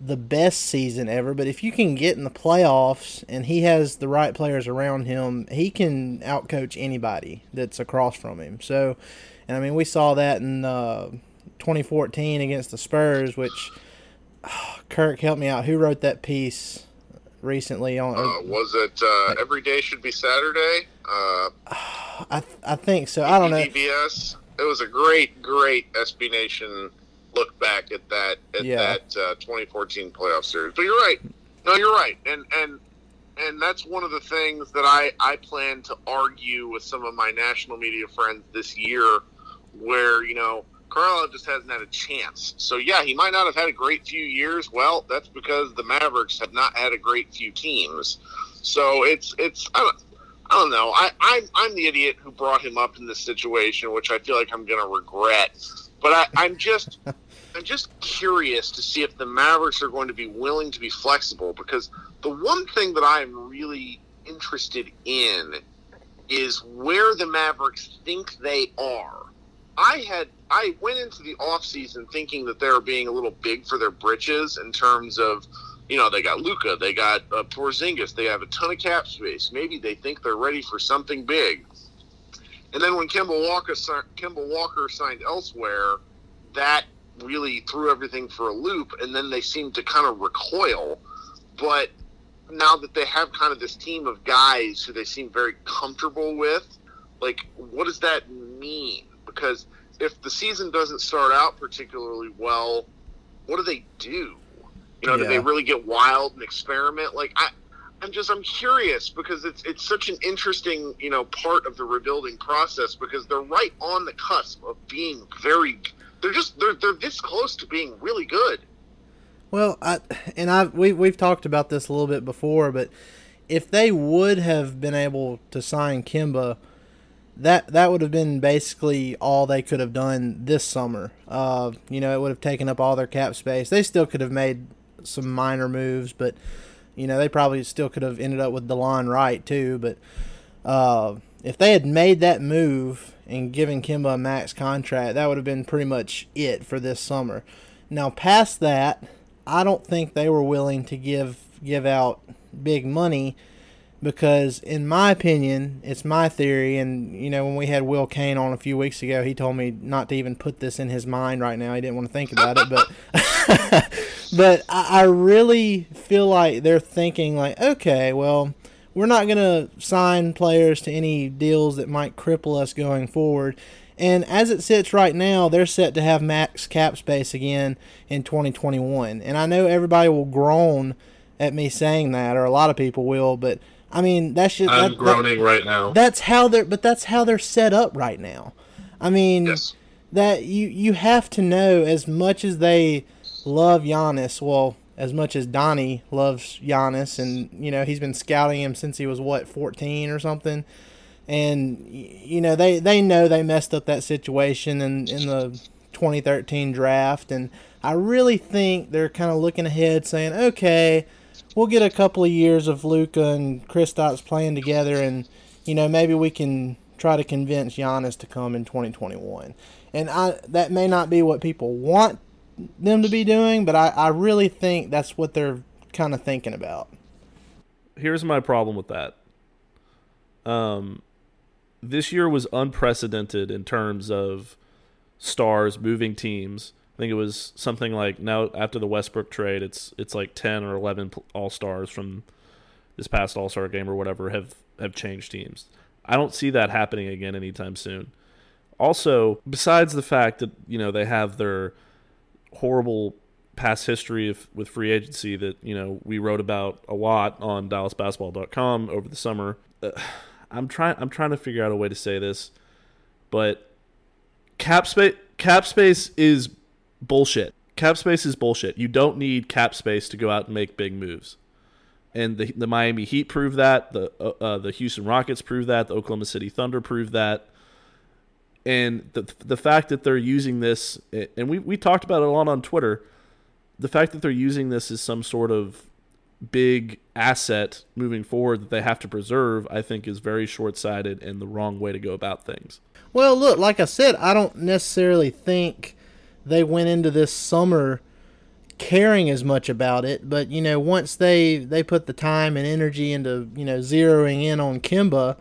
the best season ever. But if you can get in the playoffs and he has the right players around him, he can outcoach anybody that's across from him. So, and I mean, we saw that in uh, 2014 against the Spurs, which. [SIGHS] Kirk, help me out. Who wrote that piece recently on? Uh, was it uh, every day should be Saturday? Uh, I th- I think so. I don't know. EBS. It was a great, great SB Nation look back at that at Yeah. that uh, 2014 playoff series. But you're right. No, you're right. And and and that's one of the things that I I plan to argue with some of my national media friends this year, where you know. Carlisle just hasn't had a chance. So yeah, he might not have had a great few years. Well, that's because the Mavericks have not had a great few teams. So it's it's I don't, I don't know. I, I'm I'm the idiot who brought him up in this situation, which I feel like I'm going to regret. But I, I'm just [LAUGHS] I'm just curious to see if the Mavericks are going to be willing to be flexible because the one thing that I'm really interested in is where the Mavericks think they are. I had I went into the offseason thinking that they were being a little big for their britches in terms of you know, they got Luka, they got uh, Porzingis, they have a ton of cap space. Maybe they think they're ready for something big. And then when Kemba Walker, Kemba Walker signed elsewhere, that really threw everything for a loop. And then they seemed to kind of recoil. But now that they have kind of this team of guys who they seem very comfortable with, like, what does that mean? Because if the season doesn't start out particularly well, what do they do? You know, do they really get wild and experiment? Like I, I'm just I'm curious because it's it's such an interesting you know part of the rebuilding process because they're right on the cusp of being very. They're just they're they're this close to being really good. Well, I and I we we've talked about this a little bit before, but if they would have been able to sign Kemba, that that would have been basically all they could have done this summer. Uh, you know, it would have taken up all their cap space. They still could have made some minor moves, but you know they probably still could have ended up with Delon Wright too. But uh, if they had made that move and given Kemba a max contract, that would have been pretty much it for this summer. Now, past that, I don't think they were willing to give give out big money because, in my opinion, it's my theory. And you know, when we had Will Kane on a few weeks ago, he told me not to even put this in his mind right now. He didn't want to think about it, but [LAUGHS] but I, really feel like they're thinking like, okay, well, we're not gonna sign players to any deals that might cripple us going forward. And as it sits right now, they're set to have max cap space again in 2021. And I know everybody will groan at me saying that, or a lot of people will, but I mean that's just I'm that- that- groaning right now. that's how they're but that's how they're set up right now. I mean Yes. that you you have to know as much as they love Giannis, well, as much as Donnie loves Giannis and you know, he's been scouting him since he was what, 14 or something. and you know they they know they messed up that situation in in the 2013 draft, and I really think they're kind of looking ahead, saying, okay, we'll get a couple of years of Luka and Kristaps playing together, and you know maybe we can try to convince Giannis to come in 2021. And I that may not be what people want them to be doing, but I, I really think that's what they're kind of thinking about. Here's my problem with that. Um, this year was unprecedented in terms of stars moving teams. Think it was something like now after the Westbrook trade, it's it's like ten or eleven All Stars from this past All Star game or whatever have have changed teams. I don't see that happening again anytime soon. Also, besides the fact that you know they have their horrible past history of, with free agency that you know we wrote about a lot on DallasBasketball.com over the summer. Uh, I'm trying. I'm trying to figure out a way to say this, but cap space. Cap space is bullshit. Cap space is bullshit. You don't need cap space to go out and make big moves. And the the Miami Heat proved that. The uh, uh, the Houston Rockets proved that. The Oklahoma City Thunder proved that and the the fact that they're using this and we we talked about it a lot on Twitter the fact that they're using this as some sort of big asset moving forward that they have to preserve I think is very short-sighted and the wrong way to go about things. Well, look, like I said, I don't necessarily think they went into this summer caring as much about it, but you know, once they they put the time and energy into, you know, zeroing in on Kemba,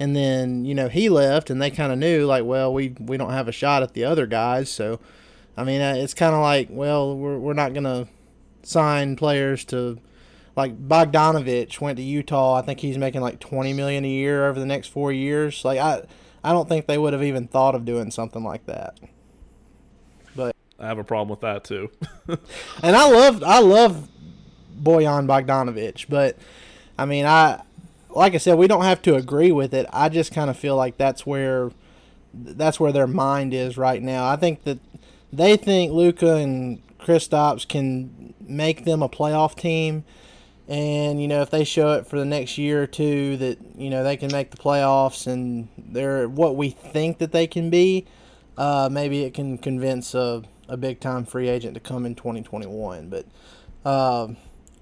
and then you know he left and they kind of knew like well we we don't have a shot at the other guys so i mean uh, it's kind of like well we're, we're not to sign players to like bogdanovich went to utah i think he's making like 20 million a year over the next four years like i i don't think they would have even thought of doing something like that I have a problem with that too. [LAUGHS] and i love i love boyan bogdanovich but i mean i like I said, we don't have to agree with it. I just kind of feel like that's where that's where their mind is right now. I think that they think Luka and Kristaps can make them a playoff team, and you know if they show it for the next year or two that you know they can make the playoffs and they're what we think that they can be, uh, maybe it can convince a, a big time free agent to come in 2021. But uh,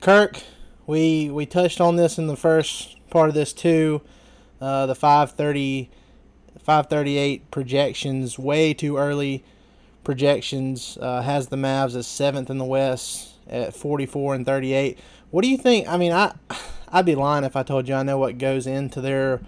Kirk, we we touched on this in the first part of this too. Uh, the 530, 538 projections, way too early projections, uh, has the Mavs as seventh in the West at 44 and 38. What do you think? I mean, I I'd be lying if I told you I know what goes into their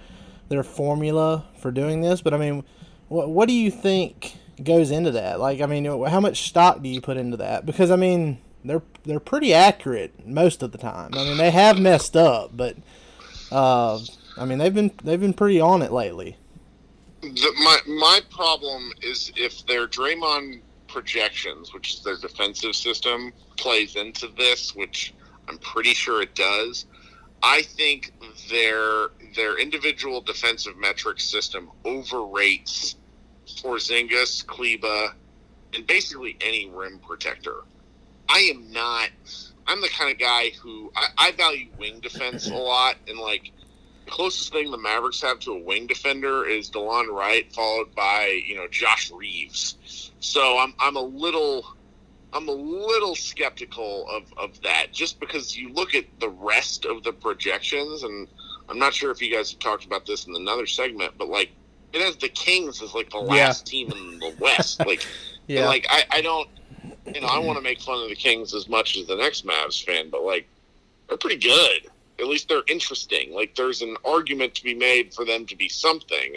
their formula for doing this, but I mean, what what do you think goes into that? Like, I mean, how much stock do you put into that? Because I mean, they're they're pretty accurate most of the time. I mean, they have messed up, but uh, I mean, they've been they've been pretty on it lately. The, my my problem is if their Draymond projections, which is their defensive system, plays into this, which I'm pretty sure it does. I think their their individual defensive metric system overrates Porzingis, Kleber, and basically any rim protector. I am not. I'm the kind of guy who I, I value wing defense a lot, and like the closest thing the Mavericks have to a wing defender is Delon Wright, followed by you know Josh Reaves. So I'm I'm a little I'm a little skeptical of, of that just because you look at the rest of the projections and I'm not sure if you guys have talked about this in another segment, but like it has the Kings as like the last team in the West. [LAUGHS] Like Yeah. like I, I don't you know, I want to make fun of the Kings as much as the next Mavs fan, but like they're pretty good. At least they're interesting. Like there's an argument to be made for them to be something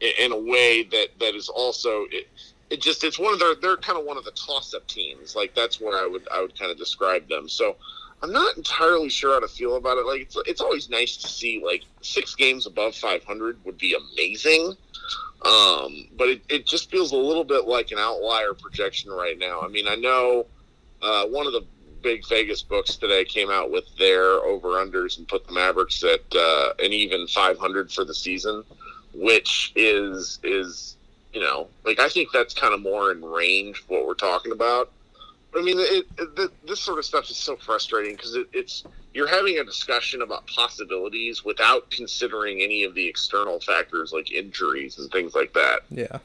in a way that that is also it, it just it's one of their they're kind of one of the toss up teams. Like that's where I would I would kind of describe them. So I'm not entirely sure how to feel about it. Like it's it's always nice to see like six games above 500 would be amazing. Um, but it, it just feels a little bit like an outlier projection right now. I mean, I know uh, one of the big Vegas books today came out with their over unders and put the Mavericks at uh, an even 500 for the season, which is is you know like I think that's kind of more in range what we're talking about. I mean, it, it, th this sort of stuff is so frustrating because it, it's you're having a discussion about possibilities without considering any of the external factors like injuries and things like that. Yeah.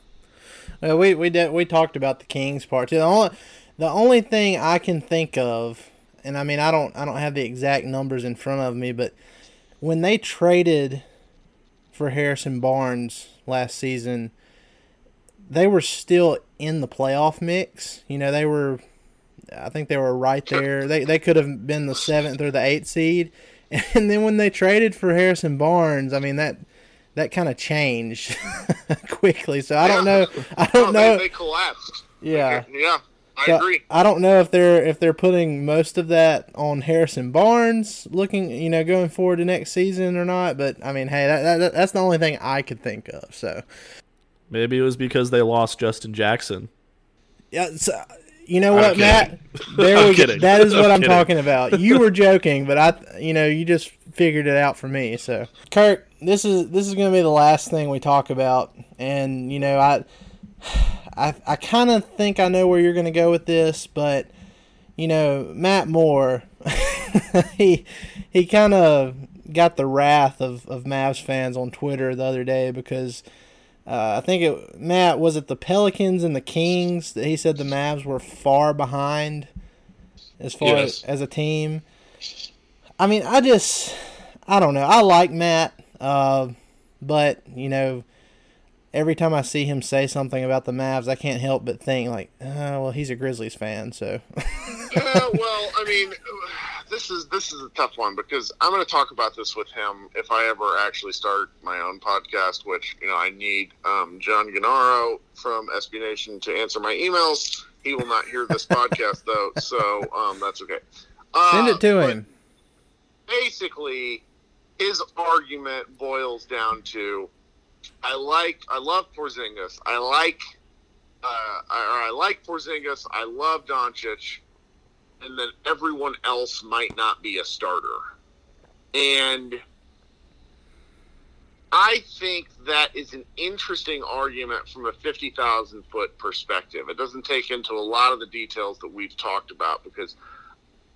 Well, we we did we talked about the Kings part too. The only the only thing I can think of, and I mean I don't I don't have the exact numbers in front of me, but when they traded for Harrison Barnes last season, they were still in the playoff mix. You know, they were I think they were right there. They they could have been the seventh or the eighth seed. [LAUGHS] And then when they traded for Harrison Barnes, I mean that that kind of changed [LAUGHS] quickly. So I don't know. I don't oh, No, know. They, they collapsed. Yeah. Yeah, I So, agree. I don't know if they're if they're putting most of that on Harrison Barnes, looking you know going forward to next season or not. But I mean, hey, that, that that's the only thing I could think of. So Maybe it was because they lost Justin Jackson. yeah, so, you know what. Matt? [LAUGHS] There I'm we go. That is [LAUGHS] what I'm I'm talking about. You were joking, but I, you know, you just figured it out for me. So, Kirk, this is this is going to be the last thing we talk about, and you know, I, I, I kind of think I know where you're going to go with this, but you know, Matt Moore, [LAUGHS] he he kind of got the wrath of of Mavs fans on Twitter the other day because. Uh, I think it Matt was it the Pelicans and the Kings that he said the Mavs were far behind as far Yes. as, as a team. I mean, I just I don't know. I like Matt, uh, but you know, every time I see him say something about the Mavs, I can't help but think like, oh, well, he's a Grizzlies fan, so [LAUGHS] yeah, well, I mean, this is this is a tough one because I'm going to talk about this with him if I ever actually start my own podcast. Which you know, I need um, John Gennaro from SB Nation to answer my emails. He will not hear this [LAUGHS] podcast though, so um, that's okay. Uh, send it to him. Basically, his argument boils down to, I like, I love Porzingis. I like, uh, I, or I like Porzingis. I love Doncic and then everyone else might not be a starter. And I think that is an interesting argument from a 50,000 foot perspective. It doesn't take into a lot of the details that we've talked about because,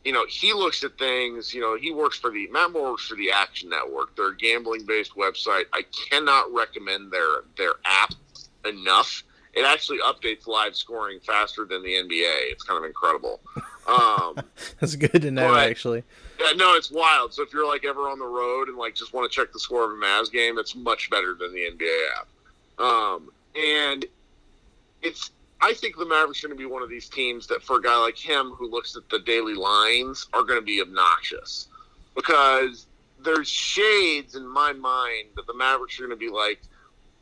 you know, he looks at things, you know, he works for the, Matt Moore works for the Action Network. They're a gambling based website. I cannot recommend their, their app enough. It actually updates live scoring faster than the NBA. It's kind of incredible. Um, [LAUGHS] That's good to know, but- actually. yeah, no, it's wild. So if you're like ever on the road and like just want to check the score of a Mavs game, it's much better than the NBA app. Um, and it's, I think the Mavericks are going to be one of these teams that, for a guy like him who looks at the daily lines, are going to be obnoxious because there's shades in my mind that the Mavericks are going to be like,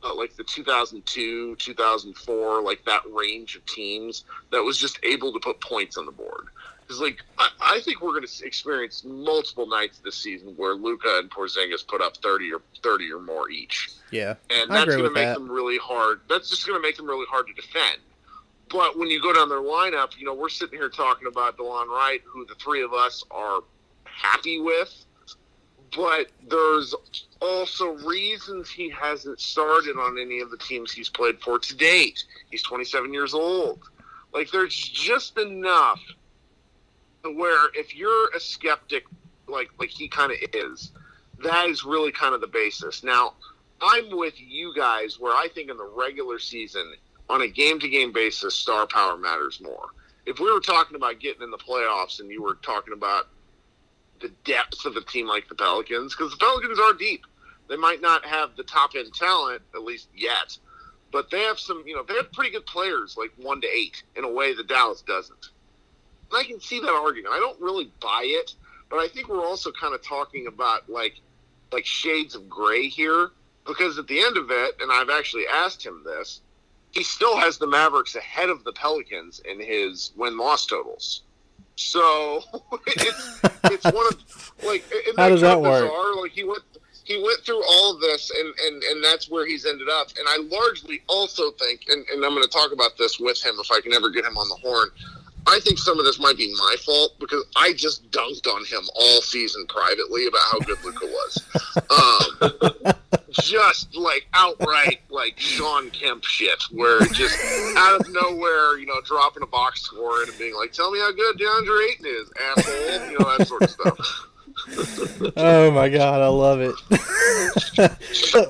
uh, like the 2002, 2004, like that range of teams that was just able to put points on the board. Because like I, I think we're going to experience multiple nights this season where Luka and Porzingis put up 30 or 30 or more each Yeah, and that's going to make that. them really hard. That's just going to make them really hard to defend. But when you go down their lineup, you know, we're sitting here talking about Delon Wright, who the three of us are happy with. But there's also reasons he hasn't started on any of the teams he's played for to date. He's 27 years old. Like, there's just enough where if you're a skeptic, like like he kind of is, that is really kind of the basis. Now, I'm with you guys where I think in the regular season, on a game to game basis, star power matters more. If we were talking about getting in the playoffs and you were talking about the depth of a team like the Pelicans, because the Pelicans are deep. They might not have the top end talent, at least yet, but they have some, you know, they have pretty good players like one to eight in a way that Dallas doesn't. And I can see that argument. I don't really buy it, but I think we're also kind of talking about like like shades of gray here because at the end of it, and I've actually asked him this, he still has the Mavericks ahead of the Pelicans in his win loss totals. So [LAUGHS] it's it's one of like How does that work? Bizarre. Like he went he went through all of this and, and, and that's where he's ended up. And I largely also think and, and I'm gonna talk about this with him if I can ever get him on the horn. I think some of this might be my fault because I just dunked on him all season privately about how good Luka was. [LAUGHS] Um, just like outright like Shawn Kemp shit, where just out of nowhere, you know, dropping a box score and being like, "Tell me how good DeAndre Ayton is, asshole," you know, that sort of stuff. oh my god, I love it.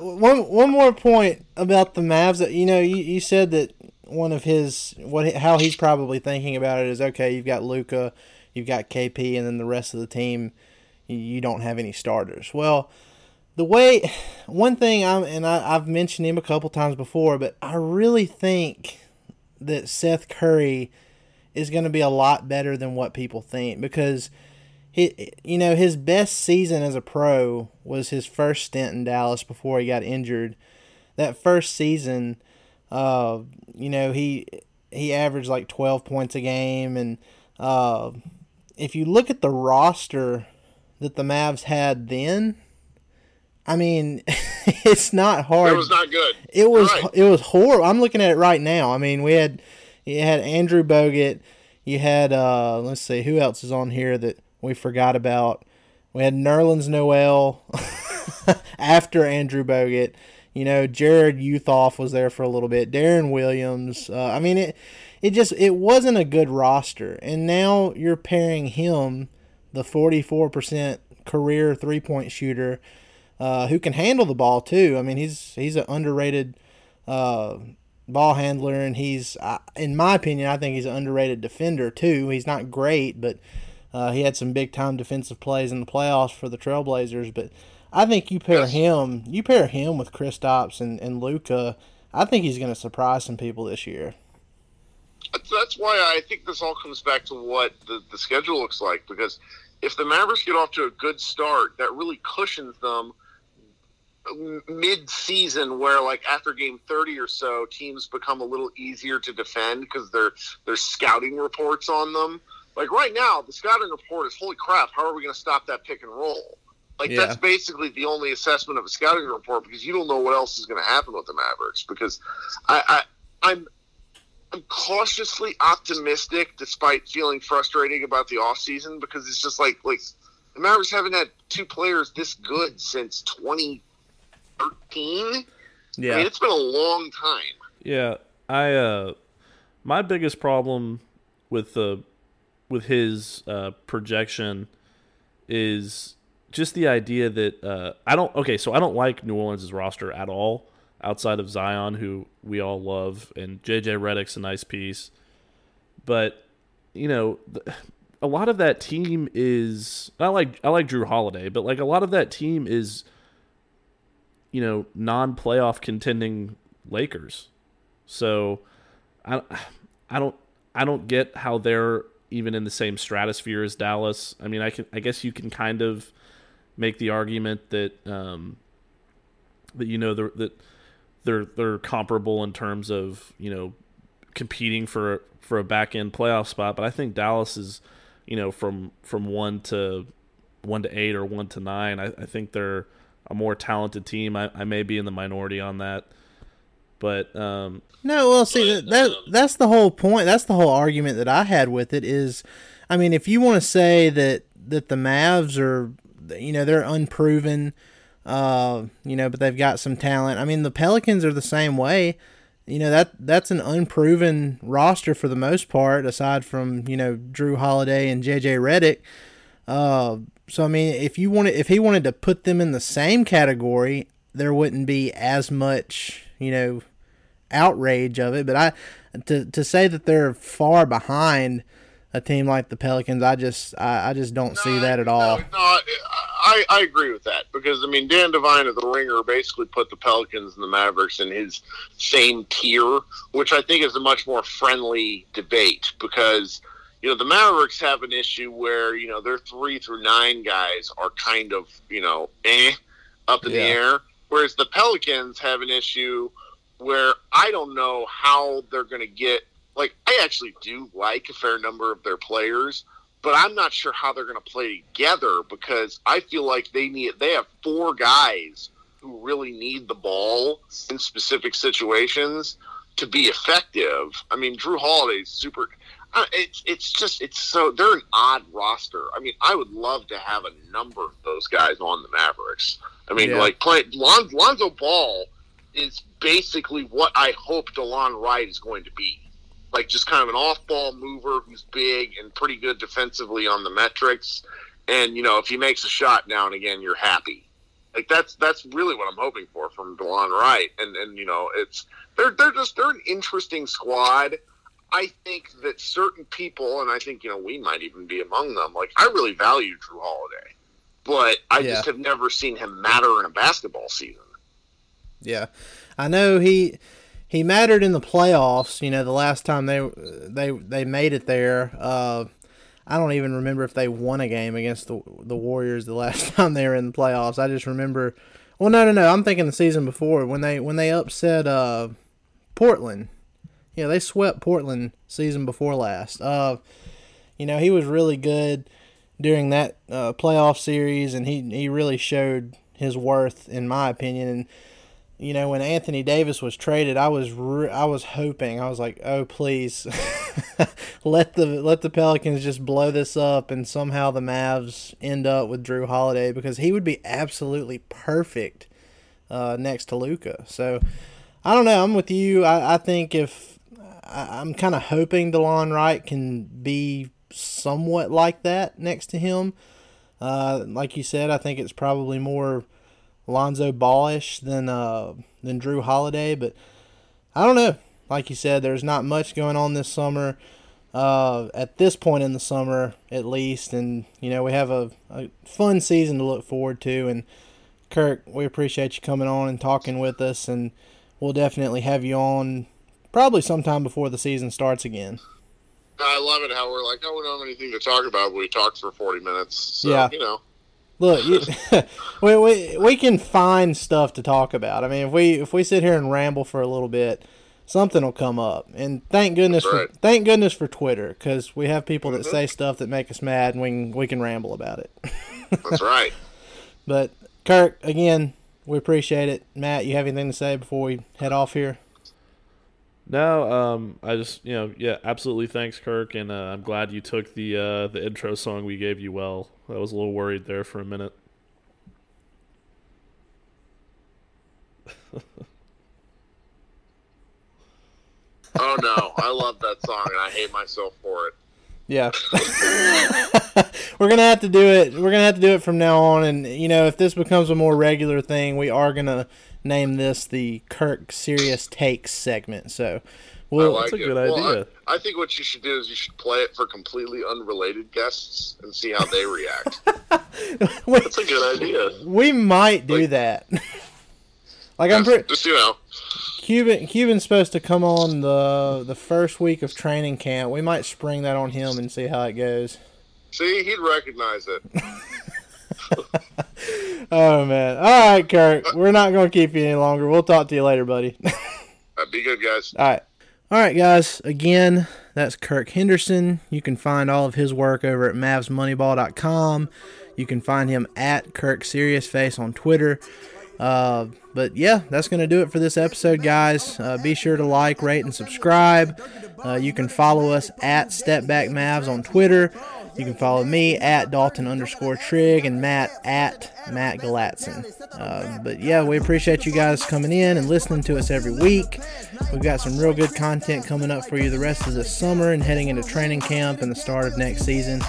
[LAUGHS] one one more point about the Mavs that you know you, you said that one of his what how he's probably thinking about it is okay, you've got Luka, you've got KP, and then the rest of the team you, you don't have any starters. Well, the way one thing I'm and I, I've mentioned him a couple times before, but I really think that Seth Curry is going to be a lot better than what people think because he, you know, his best season as a pro was his first stint in Dallas before he got injured. That first season, uh, you know, he he averaged like 12 points a game and uh, if you look at the roster that the Mavs had then, I mean, [LAUGHS] it's not hard. It was not good. It was Right. it was horrible. I'm looking at it right now. I mean, we had you had Andrew Bogut. You had uh, let's see who else is on here that we forgot about. We had Nerlens Noel [LAUGHS] after Andrew Bogut. You know, Jarrod Uthoff was there for a little bit. Deron Williams. Uh, I mean, it it just it wasn't a good roster. And now you're pairing him, the 44% career three point shooter, uh, who can handle the ball too. I mean, he's he's an underrated uh, ball handler, and he's, uh, in my opinion, I think he's an underrated defender too. He's not great, but uh, he had some big time defensive plays in the playoffs for the Trailblazers. But I think you pair him, you pair him with Kristaps and and Luka. I think he's going to surprise some people this year. That's, that's why I think this all comes back to what the, the schedule looks like. Because if the Mavericks get off to a good start, that really cushions them mid season, where like after game thirty or so, teams become a little easier to defend because there there's scouting reports on them. Like right now, the scouting report is holy crap. How are we going to stop that pick and roll? Like Yeah. that's basically the only assessment of a scouting report because you don't know what else is going to happen with the Mavericks. Because I, I I'm I'm cautiously optimistic, despite feeling frustrating about the offseason, because it's just like like the Mavericks haven't had two players this good since 2013. I mean, it's been a long time. Yeah, I uh my biggest problem with the with his uh projection is just the idea that uh I don't okay, so I don't like New Orleans' roster at all outside of Zion who we all love and JJ Redick's a nice piece. But you know, th- a lot of that team is I like I like Jrue Holiday, but like a lot of that team is you know, non-playoff contending Lakers. So I I don't I don't get how they're even in the same stratosphere as Dallas. I mean, I can I guess you can kind of make the argument that um that you know they're, that they're they're comparable in terms of, you know, competing for for a back end playoff spot, but I think Dallas is, you know, from from 1 to 1 to 8 or 1 to 9, I, I think they're a more talented team. I, I may be in the minority on that. But um, No, well, see that, that that's the whole point. That's the whole argument that I had with it is, I mean, if you want to say that that the Mavs are, you know, they're unproven, uh, you know, but they've got some talent. I mean, the Pelicans are the same way. You know that that's an unproven roster for the most part, aside from you know Jrue Holiday and JJ Redick. Uh, so I mean, if you wanted, if he wanted to put them in the same category, there wouldn't be as much, you know, outrage of it. But I, to to say that they're far behind a team like the Pelicans, I just I, I just don't see that at all. No, no, I, I agree with that because I mean Dan Devine of the Ringer basically put the Pelicans and the Mavericks in his same tier, which I think is a much more friendly debate because you know the Mavericks have an issue where you know their three through nine guys are kind of you know eh up in the air, whereas the Pelicans have an issue where I don't know how they're going to get. Like I actually do like a fair number of their players but I'm not sure how they're going to play together because I feel like they need they have four guys who really need the ball in specific situations to be effective. I mean, Jrue Holiday's super. Uh, it's it's just it's so they're an odd roster. I mean, I would love to have a number of those guys on the Mavericks. I mean, Yeah. like play Lon, Lonzo Ball is basically what I hope Delon Wright is going to be. Like just kind of an off-ball mover who's big and pretty good defensively on the metrics. And you know, if he makes a shot now and again, you're happy. Like that's that's really what I'm hoping for from Delon Wright. And and you know, it's they're they're just they're an interesting squad. I think that certain people, and I think you know we might even be among them. Like I really value Jrue Holiday, but I Yeah. just have never seen him matter in a basketball season. Yeah, I know he he mattered in the playoffs. You know, the last time they they they made it there. Uh, I don't even remember if they won a game against the the Warriors the last [LAUGHS] time they were in the playoffs. I just remember. Well, no, no, no. I'm thinking the season before when they when they upset uh, Portland. Yeah, they swept Portland season before last. Uh, you know, he was really good during that uh, playoff series, and he he really showed his worth, in my opinion. And you know, when Anthony Davis was traded, I was re- I was hoping I was like, oh please, [LAUGHS] let the let the Pelicans just blow this up, and somehow the Mavs end up with Jrue Holiday because he would be absolutely perfect uh, next to Luka. So I don't know. I'm with you. I, I think if I, I'm kind of hoping Delon Wright can be somewhat like that next to him. Uh, like you said, I think it's probably more Lonzo Ballish than uh, than Jrue Holiday, but I don't know. Like you said, there's not much going on this summer. Uh, at this point in the summer, at least, and you know we have a, a fun season to look forward to. And Kirk, we appreciate you coming on and talking with us, and we'll definitely have you on probably sometime before the season starts again. I love it how we're like, oh, we don't have anything to talk about. But we talked for forty minutes. So, Yeah. you know, Look, you, [LAUGHS] [LAUGHS] we, we we can find stuff to talk about. I mean, if we if we sit here and ramble for a little bit, something will come up. And thank goodness right. for thank goodness for Twitter because we have people that mm-hmm. say stuff that make us mad, and we can, we can ramble about it. [LAUGHS] that's right. But Kirk, again, we appreciate it. Matt, you have anything to say before we head off here? No, um, I just you know yeah, absolutely. Thanks, Kirk, and uh, I'm glad you took the uh, the intro song we gave you well. I was a little worried there for a minute. [LAUGHS] Oh no, I love that song and I hate myself for it. Yeah. [LAUGHS] we're gonna have to do it. We're gonna have to do it from now on. And you know, if this becomes a more regular thing, we are gonna name this the Kirk Serious Takes segment. So I we'll like a it. good Well, I- idea. I, think what you should do is you should play it for completely unrelated guests and see how they react. [LAUGHS] we, That's a good idea. we might do Like- that. [LAUGHS] like I'm pretty Just you know, Cuban. Cuban's supposed to come on the the first week of training camp. We might spring that on him and see how it goes. see, he'd recognize it. [LAUGHS] [LAUGHS] Oh man! All right, Kirk. We're not gonna keep you any longer. We'll talk to you later, buddy. Be good, guys. All right. All right, guys. Again, that's Kirk Henderson. You can find all of his work over at MavsMoneyball.com. You can find him at Kirk Seriousface on Twitter. Uh, but yeah, that's going to do it for this episode, guys. Uh, be sure to like, rate, and subscribe. Uh, you can follow us at Stepback Mavs on Twitter. You can follow me at Dalton underscore Trigg and Matt at Matt Galatzan. Uh, but yeah, we appreciate you guys coming in and listening to us every week. We've got some real good content coming up for you the rest of the summer and heading into training camp and the start of next season.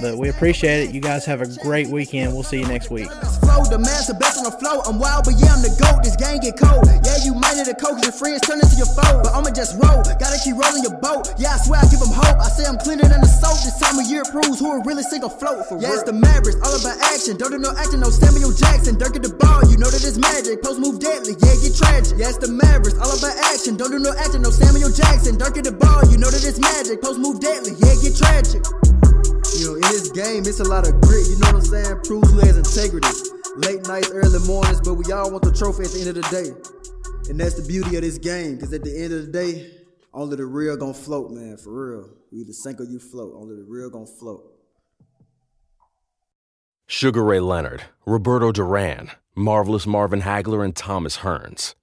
But we appreciate it. You guys have a great weekend. We'll see you next week. flow. The man's the best on the flow. I'm wild, but yeah, I'm the GOAT. This game get cold. Yeah, you might need a coach. Your friends turn into your foe. But I'ma just roll. Gotta keep rolling your boat. Yeah, I swear I give them hope. I say I'm cleaner than the soap. This time of year proves who will really sink afloat for yeah, it's the Mavericks. All about action. Don't do no acting. No Samuel Jackson. Dirk at the ball. You know that it's magic. Post move deadly. Yeah, get tragic. Yeah, it's the Mavericks. All about action. Don't do no acting. No Samuel Jackson. Dirk at the ball. You know that it's magic. Post move deadly. Yeah, get tragic. In this game, it's a lot of grit. You know what I'm saying? Proves who has integrity. Late nights, early mornings, but we all want the trophy at the end of the day. And that's the beauty of this game, because at the end of the day, only the real gonna float, man, for real. You either sink or you float. Only the real gonna float. Sugar Ray Leonard, Roberto Duran, Marvelous Marvin Hagler, and Thomas Hearns.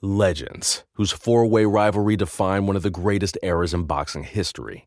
Legends, whose four way rivalry defined one of the greatest eras in boxing history.